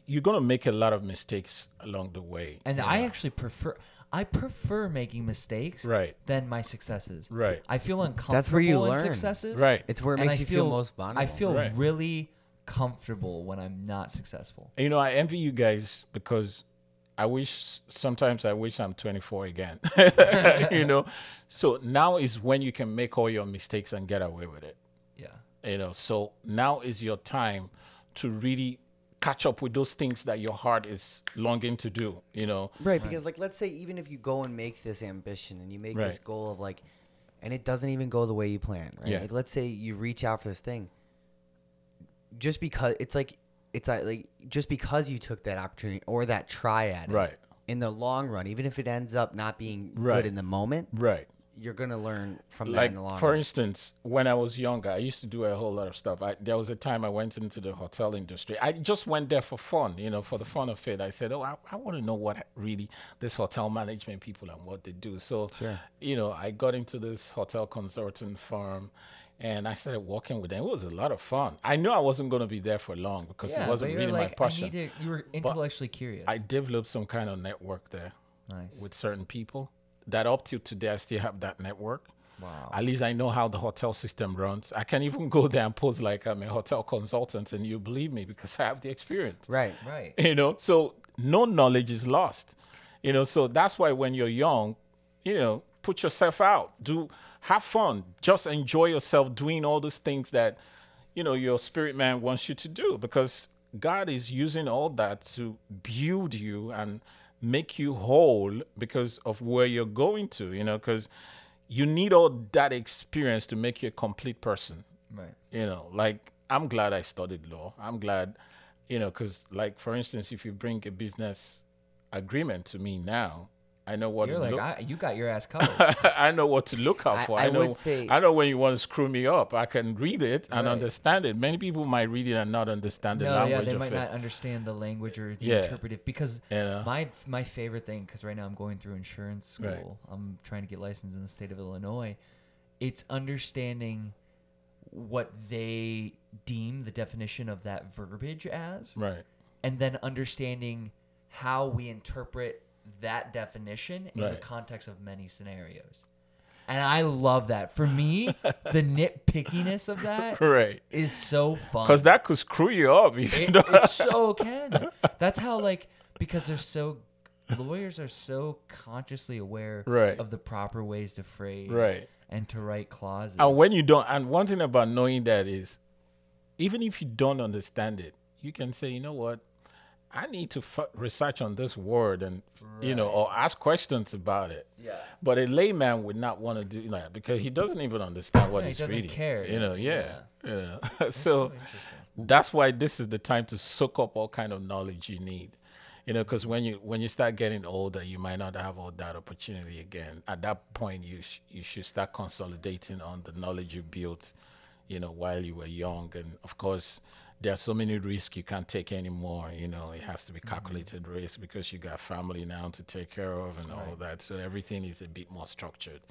You're gonna make a lot of mistakes along the way. And I know. actually prefer, I prefer making mistakes Right. than my successes. Right. I feel uncomfortable That's where you in learn. successes. Right. It's where it makes I you feel, most vulnerable. I feel Right. really comfortable when I'm not successful. You know, I envy you guys because I wish sometimes I wish I'm 24 again. you know, so now is when you can make all your mistakes and get away with it. Yeah. You know, so now is your time to really catch up with those things that your heart is longing to do. You know, Right, because like let's say even if you go and make this ambition and you make this goal of like and it doesn't even go the way you plan, right? Yeah. Like let's say you reach out for this thing just because it's like it's like, like just because you took that opportunity or that try at it. Right. In the long run, even if it ends up not being Right. good in the moment, right. you're gonna learn from that like in the long for run. instance when i was younger i used to do a whole lot of stuff I, there was a time i went into the hotel industry i just went there for fun you know for the fun of it i said oh i, I want to know what really this hotel management people and what they do so Sure. you know i got into this hotel consulting firm and i started working with them it was a lot of fun i knew i wasn't going to be there for long because yeah, it wasn't but really like, my passion to, you were intellectually curious. i developed some kind of network there nice. with certain people that up till today I still have that network. Wow. At least I know how the hotel system runs. I can even go there and pose like I'm a hotel consultant, and you believe me because I have the experience. Right. right. You know, so no knowledge is lost. You know, so that's why when you're young, you know, put yourself out, do have fun, just enjoy yourself doing all those things that, you know, your spirit man wants you to do because God is using all that to build you and make you whole because of where you're going to, you know, because you need all that experience to make you a complete person. Right. you know like i'm glad i studied law. I'm glad you know because like for instance if you bring a business agreement to me now i know what You're like, look, I, you got your ass covered. I know what to look out I- for I know would say- i know when you want to screw me up i can read it and Right. understand it many people might read it and not understand the no, language yeah, they of might it not understand the language or the Yeah. interpretive because you know? my my favorite thing because right now I'm going through insurance school. Right. I'm trying to get licensed in the state of Illinois. It's understanding what they deem the definition of that verbiage as, right and then understanding how we interpret that definition in the context of many scenarios. And I love that. For me, the nitpickiness of that right is so fun. because that could screw you up you It, it so can. That's how like because they're so lawyers are so consciously aware Right. of the proper ways to phrase Right. and to write clauses. And when you don't, and one thing about knowing that is, even if you don't understand it, you can say, you know what, I need to f- research on this word and you know, or ask questions about it. yeah. But a layman would not want to do that because he doesn't even understand what Yeah, he he's doesn't reading. care, You know, yeah. yeah. yeah. So interesting. that's why this is the time to soak up all kind of knowledge you need you know because when you when you start getting older you might not have all that opportunity again at that point you sh- you should start consolidating on the knowledge you built you know while you were young and of course there are so many risks you can't take anymore you know it has to be calculated risk because you got family now to take care of and all that so everything is a bit more structured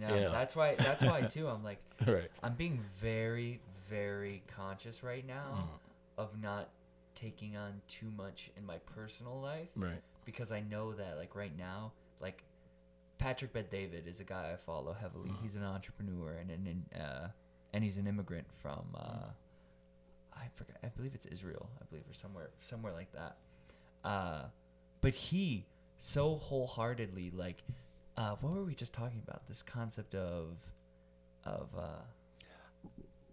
No, Yeah. that's why that's why too I'm like right I'm being very, very conscious right now Mm. of not taking on too much in my personal life right because I know that like right now, like Patrick Bet David is a guy I follow heavily. Mm. He's an entrepreneur and an uh, and he's an immigrant from uh, I forget I believe it's Israel I believe or somewhere somewhere like that. Uh, but he so wholeheartedly like uh, what were we just talking about? This concept of of uh,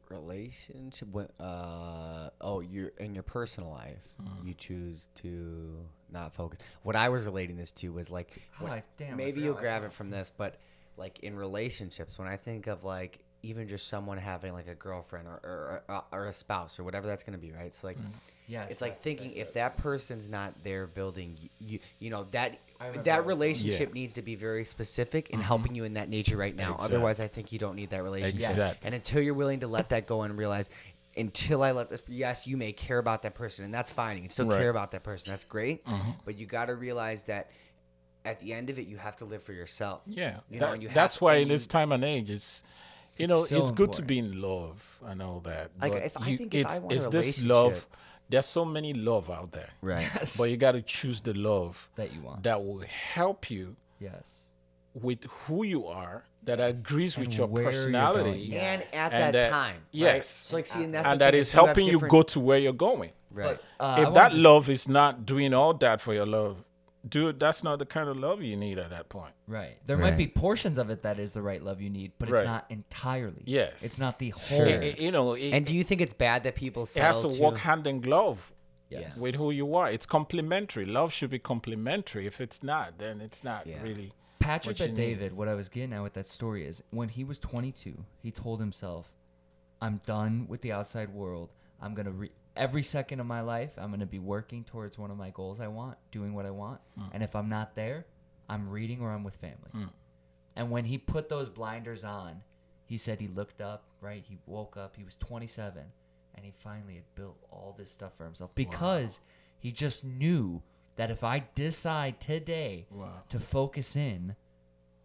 relationship when uh oh you're in your personal life Mm. you choose to not focus what i was relating this to was like Oh, when- damn, maybe you'll grab it from this but like in relationships when i think of like even just someone having like a girlfriend or or, or, uh, or a spouse or whatever that's going to be right? It's like mm. yes, it's like that- thinking if that person's not there building you you know that that what I was going- relationship needs to be very specific in mm-hmm. helping you in that nature right now. Exactly. otherwise i think you don't need that relationship. Exactly. and until you're willing to let that go and realize until i let this yes you may care about that person and that's fine you can still Right. care about that person that's great mm-hmm. but you got to realize that at the end of it you have to live for yourself. Yeah, You know, that- and you that's have- why and in this time and age, it's you know so it's good to be in love and all that. Like, but if- I you- think if I it's, want a it's this love. There's so many love out there, right Yes. but you got to choose the love that you want. that will help you yes. with who you are, that agrees with And your personality, going. And at And that that- time right? yes. so like see and that's and the that thing is you helping you go to where you're going. right But, uh, if wanted that to- love is not doing all that for your love, dude, that's not the kind of love you need at that point. Right. There might be portions of it that is the right love you need, but Right. it's not entirely. Yes. It's not the Sure. whole. It- it- you know, it, and do you think it's bad that people say it has settle to walk hand in glove yes. with who you are. It's complementary. Love should be complementary. If it's not, then it's not Yeah. really. Patrick what you Bet need. David, what I was getting at with that story is when he was 22, he told himself, I'm done with the outside world. I'm going to, re- every second of my life, I'm going to be working towards one of my goals I want, doing what I want. Hmm. And if I'm not there, I'm reading or I'm with family. Hmm. And when he put those blinders on, he said he looked up, right? He woke up, he was 27, and he finally had built all this stuff for himself because he just knew that if I decide today Wow. to focus in,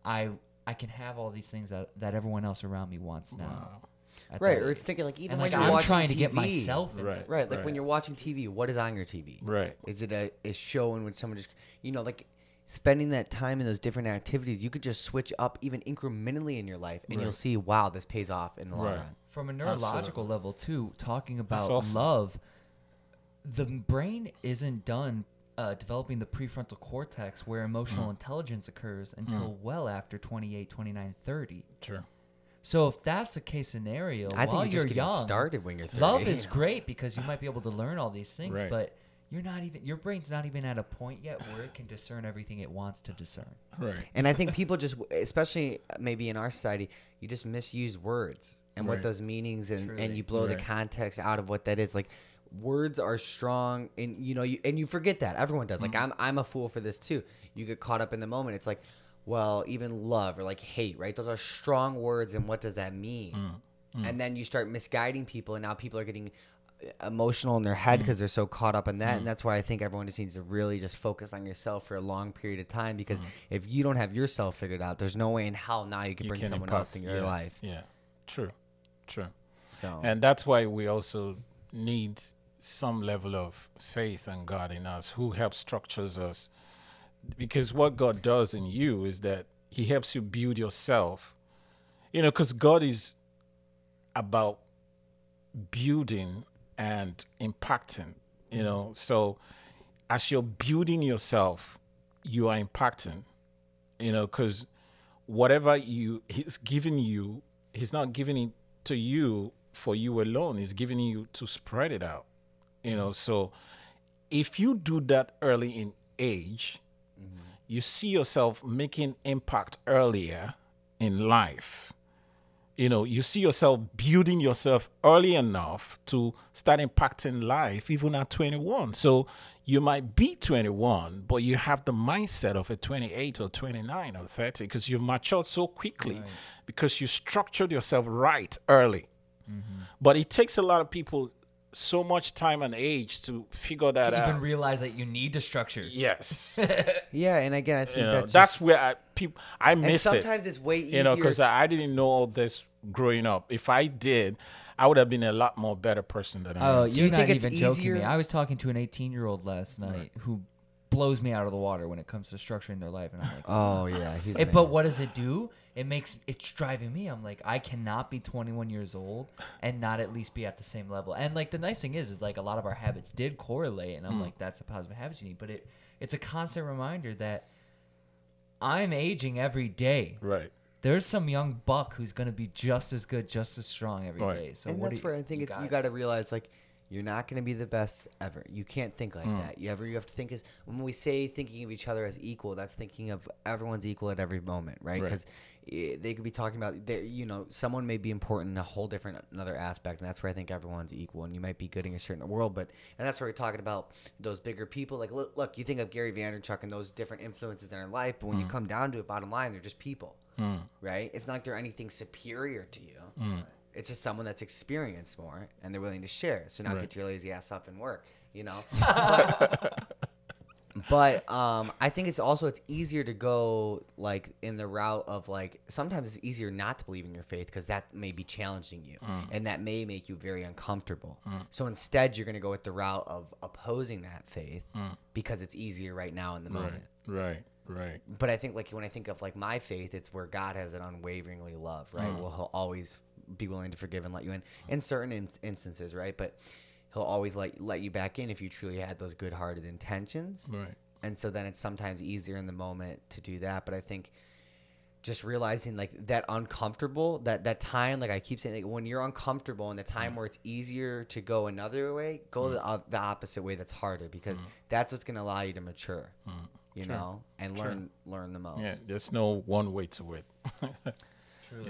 I I can have all these things that, that everyone else around me wants now. at right or it's thinking like even and when like you're I'm watching trying to TV, get myself in Right. there. right like Right. when you're watching tv what is on your tv Right. is it a, a show in which someone just you know like spending that time in those different activities, you could just switch up even incrementally in your life, and you'll see, wow, this pays off in the long Right. run. From a neurological Absolutely. level too, talking about awesome. love, the brain isn't done uh, developing the prefrontal cortex where emotional intelligence occurs until well after 28, 29, 30. Sure. So if that's a case scenario, I think while you're you're just getting young, started when you're 30. love is great because you might be able to learn all these things, Right. but you're not even your brain's not even at a point yet where it can discern everything it wants to discern. Right. And I think people just, especially uh, maybe in our society, you just misuse words and what those meanings and, Truly. and you blow the context out of what that is. Like words are strong and you know, you, and you forget that everyone does. Like mm-hmm. I'm, I'm a fool for this too. You get caught up in the moment. It's like, well, even love or like hate, right? Those are strong words. And what does that mean? Mm, mm. And then you start misguiding people and now people are getting uh, emotional in their head mm. because they're so caught up in that and that's why i think everyone just needs to really just focus on yourself for a long period of time because if you don't have yourself figured out there's no way in hell now you can You bring can someone impact- else in your yeah, life Yeah. True. True. so And that's why we also need some level of faith and God in us who helps structures us. Because what God does in you is that He helps you build yourself. You know, because God is about building and impacting, you know. Mm. So as you're building yourself, you are impacting, you know, because whatever you he's giving you, he's not giving it to you for you alone. He's giving you to spread it out, you know. Mm. So if you do that early in age, you see yourself making impact earlier in life. You know you see yourself building yourself early enough to start impacting life even at 21 so you might be 21 but you have the mindset of a 28 or 29 or 30 because you've matured so quickly because you structured yourself right early. Mm-hmm. But it takes a lot of people so much time and age to figure that To out even realize that you need to structure. yes yeah and again i think you know, that's, that's, just, where I people I and missed it sometimes it's way easier you know, because I, I didn't know all this growing up. If I did, I would have been a lot more better person than I Oh, am. Do you're you not think it's even joking me. easier- I was talking to an 18 year old last night who blows me out of the water when it comes to structuring their life, and I'm like, oh yeah he's It, but what does it do? It makes it's driving me. I'm like, I cannot be 21 years old and not at least be at the same level. And like the nice thing is, is like a lot of our habits did correlate, and I'm hmm. like, that's a positive habit you need. But it it's a constant reminder that I'm aging every day. Right. There's some young buck who's gonna be just as good, just as strong every day. Right. So and what that's you, where I think it's, you gotta got to realize like you're not going to be the best ever. You can't think like hmm. that. You ever you have to think as when we say thinking of each other as equal, that's thinking of everyone's equal at every moment, right? Right. Because eh, they could be talking about they- you know someone may be important in a whole different another aspect, and that's where I think everyone's equal. And you might be good in a certain world, but and that's where we're talking about those bigger people. Like look, look, you think of Gary Vaynerchuk and those different influences in our life, but when you hmm. come down to it, bottom line, they're just people hmm. right? It's not like they're anything superior to you. It's just someone that's experienced more and they're willing to share. So now Right. get your lazy ass up and work, you know. But, but um, I think it's also it's easier to go like in the route of like sometimes it's easier not to believe in your faith because that may be challenging you mm. and that may make you very uncomfortable. Mm. So instead, you're gonna go with the route of opposing that faith mm. because it's easier right now in the moment Right. Right. Right. but I think like when I think of like my faith, it's where God has an unwaveringly love, right? Well, He'll always be willing to forgive and let you in in certain in- instances, right? But He'll always let let you back in if you truly had those good-hearted intentions. Right. And so then it's sometimes easier in the moment to do that. But I think just realizing like that uncomfortable that that time like i keep saying like when you're uncomfortable in the time mm. where it's easier to go another way go mm. the, uh, the opposite way that's harder because mm. that's what's going to allow you to mature you know and learn learn the most Yeah. There's no one way to it.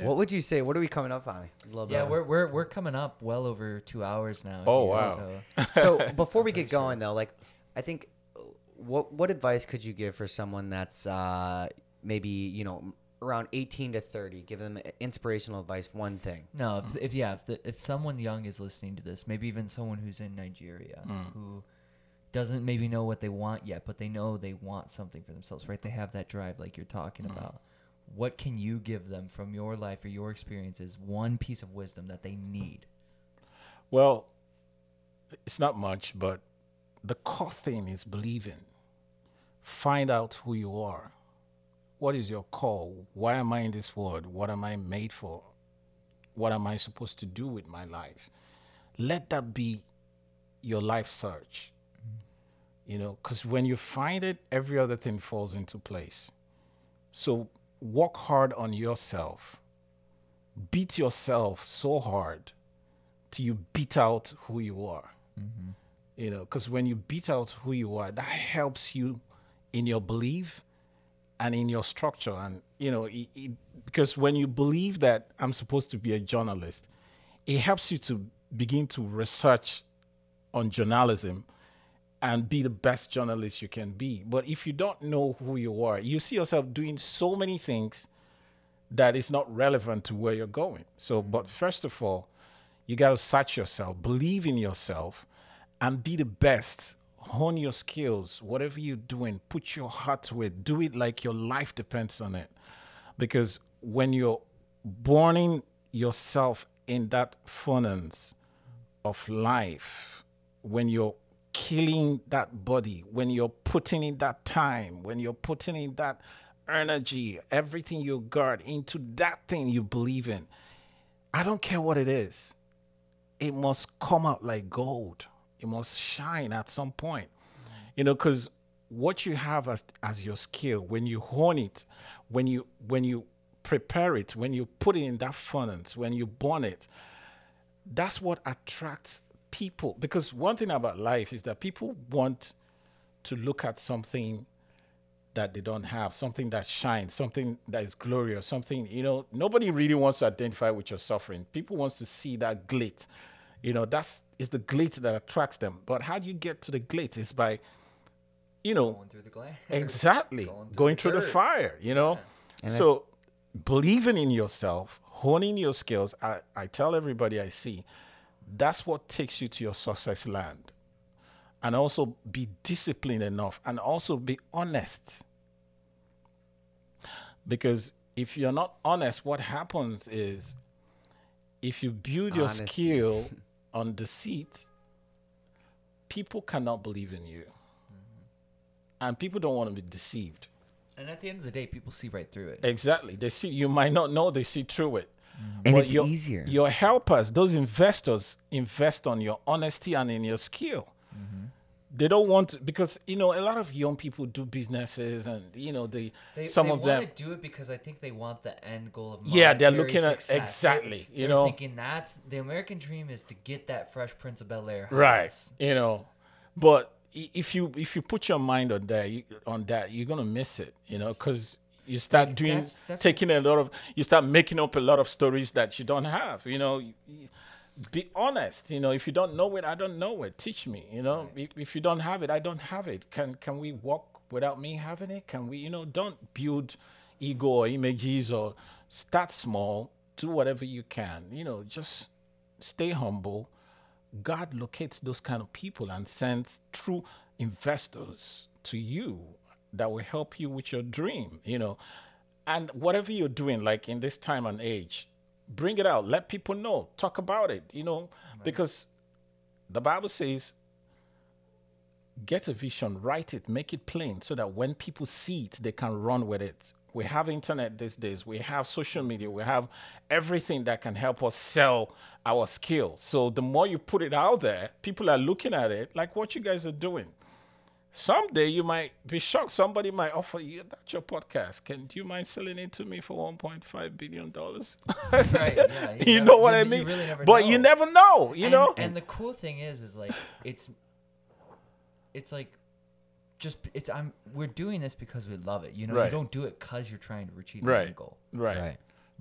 what would you say what are we coming up on a Yeah, we're, we're we're coming up well over two hours now. Oh, here, wow. So so before we get going though like i think uh, what what advice could you give for someone that's uh maybe you know around 18 to 30 give them inspirational advice one thing No, if, if yeah, if, the, if someone young is listening to this, maybe even someone who's in Nigeria Mm. who doesn't maybe know what they want yet, but they know they want something for themselves, right? They have that drive, like you're talking Mm. about. What can you give them from your life or your experiences? One piece of wisdom that they need. Well, it's not much, but the core thing is believing. find out who you are. What is your call? Why am I in this world? What am I made for? What am I supposed to do with my life? Let that be your life search. Mm-hmm. You know, because when you find it, every other thing falls into place. So work hard on yourself. Beat yourself so hard till you beat out who you are. Mm-hmm. You know, because when you beat out who you are, that helps you in your belief and in your structure. And, you know, it, it, because when you believe that I'm supposed to be a journalist, it helps you to begin to research on journalism and be the best journalist you can be. But if you don't know who you are, you see yourself doing so many things that is not relevant to where you're going. So, but first of all, you got to search yourself, believe in yourself, and be the best. Hone your skills, whatever you're doing, put your heart to it. Do it like your life depends on it. Because when you're burning yourself in that furnace of life, when you're killing that body, when you're putting in that time, when you're putting in that energy, everything you guard into that thing you believe in, I don't care what it is, it must come out like gold. It must shine at some point. You know, because what you have as, as your skill, when you hone it, when you when you prepare it, when you put it in that furnace, when you burn it, that's what attracts people. Because one thing about life is that people want to look at something that they don't have, something that shines, something that is glorious, something, you know, nobody really wants to identify with your suffering. People wants to see that glit. You know, that's is the glit that attracts them. But how do you get to the glit? Is by, you know, Going through the glass. exactly Going through going the through the dirt. fire you know And I- so believing in yourself honing your skills I, I tell everybody i see that's what takes you to your success land. And also be disciplined enough and also be honest. Because if you're not honest what happens is if you build your Honesty. skill on deceit people cannot believe in you. And people don't want to be deceived. And at the end of the day, people see right through it. exactly. They see you might not know they see through it And But it's your, easier. your helpers those investors invest on your honesty and in your skill mm-hmm. they don't want to, because you know a lot of young people do businesses and you know they, They, some they of them do it because I think they want the end goal of Yeah, they're monetary looking at- success. They're- exactly, you they're know. thinking that's the American dream is to get that Fresh Prince of Bel Air. right you know but if you if you put your mind on that you, on that you're gonna miss it you know because you start Like, doing that's- that's- taking a lot of you start making up a lot of stories that you don't have you know? Be honest you know if you don't know it i don't know it. Teach me you know? If, if you don't have it i don't have it. Can can we walk without me having it? Can we you know don't build ego or images or start small. Do whatever you can you know just stay humble. God locates those kind of people and sends true investors to you that will help you with your dream, you know. And whatever you're doing, like in this time and age, bring it out. Let people know. Talk about it, you know, because the Bible says, get a vision, write it, make it plain so that when people see it, they can run with it. We have internet these days, we have social media, we have everything that can help us sell our skills. So the more you put it out there, people are looking at it like what you guys are doing. Someday you might be shocked. Somebody might offer you that's your podcast. Can do you mind selling it to me for 1.5 billion dollars? Right, yeah, you, you never- know what you- I you mean? really never but you never know. You and, know. And the cool thing is, is like it's, it's like, just it's I'm we're doing this because we love it. You know, Right. you don't do it because you're trying to achieve Right. an goal. right. Right.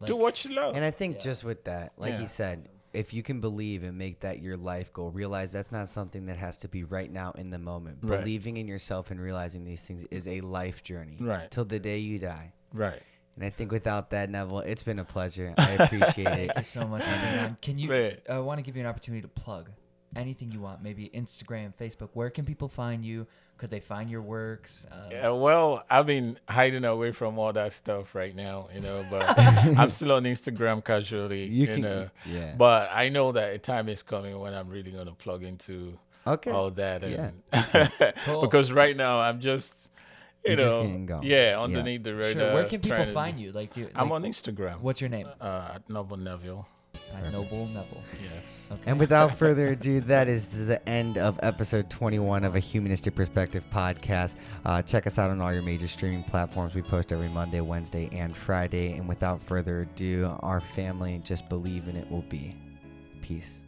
Do what you love. And I think Yeah. just with that, like Yeah. you said, if you can believe and make that your life goal, realize that's not something that has to be right now in the moment. Right. Believing in yourself and realizing these things is a life journey. Right. Till the day you die. right. And I think without that, Neville, it's been a pleasure. I appreciate it. Thank you so much for being on. Can you? Man. I want to give you an opportunity to plug anything you want. Maybe Instagram, Facebook. Where can people find you? Could they find your works? Um, Yeah, well, I've been hiding away from all that stuff right now, you know, but I'm still on Instagram casually, You you, can- know. yeah. But I know that a time is coming when I'm really going to plug into Okay. all that. Yeah. And Cool. because right now I'm just, you You're know, getting going. yeah, underneath the radar. Sure. Where can people trying to find do- you? Like, do I'm on Instagram. What's your name? Uh, at Noble Neville. Noble Neville. Yes. Okay. And without further ado, that is the end of episode 21 of a Humanistic Perspective podcast. Uh, check us out on all your major streaming platforms. We post every Monday, Wednesday, and Friday. And without further ado, our family, just believe in it will be. Peace.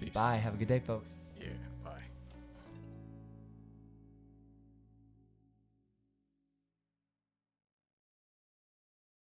Peace. Bye. Have a good day, folks. Yeah.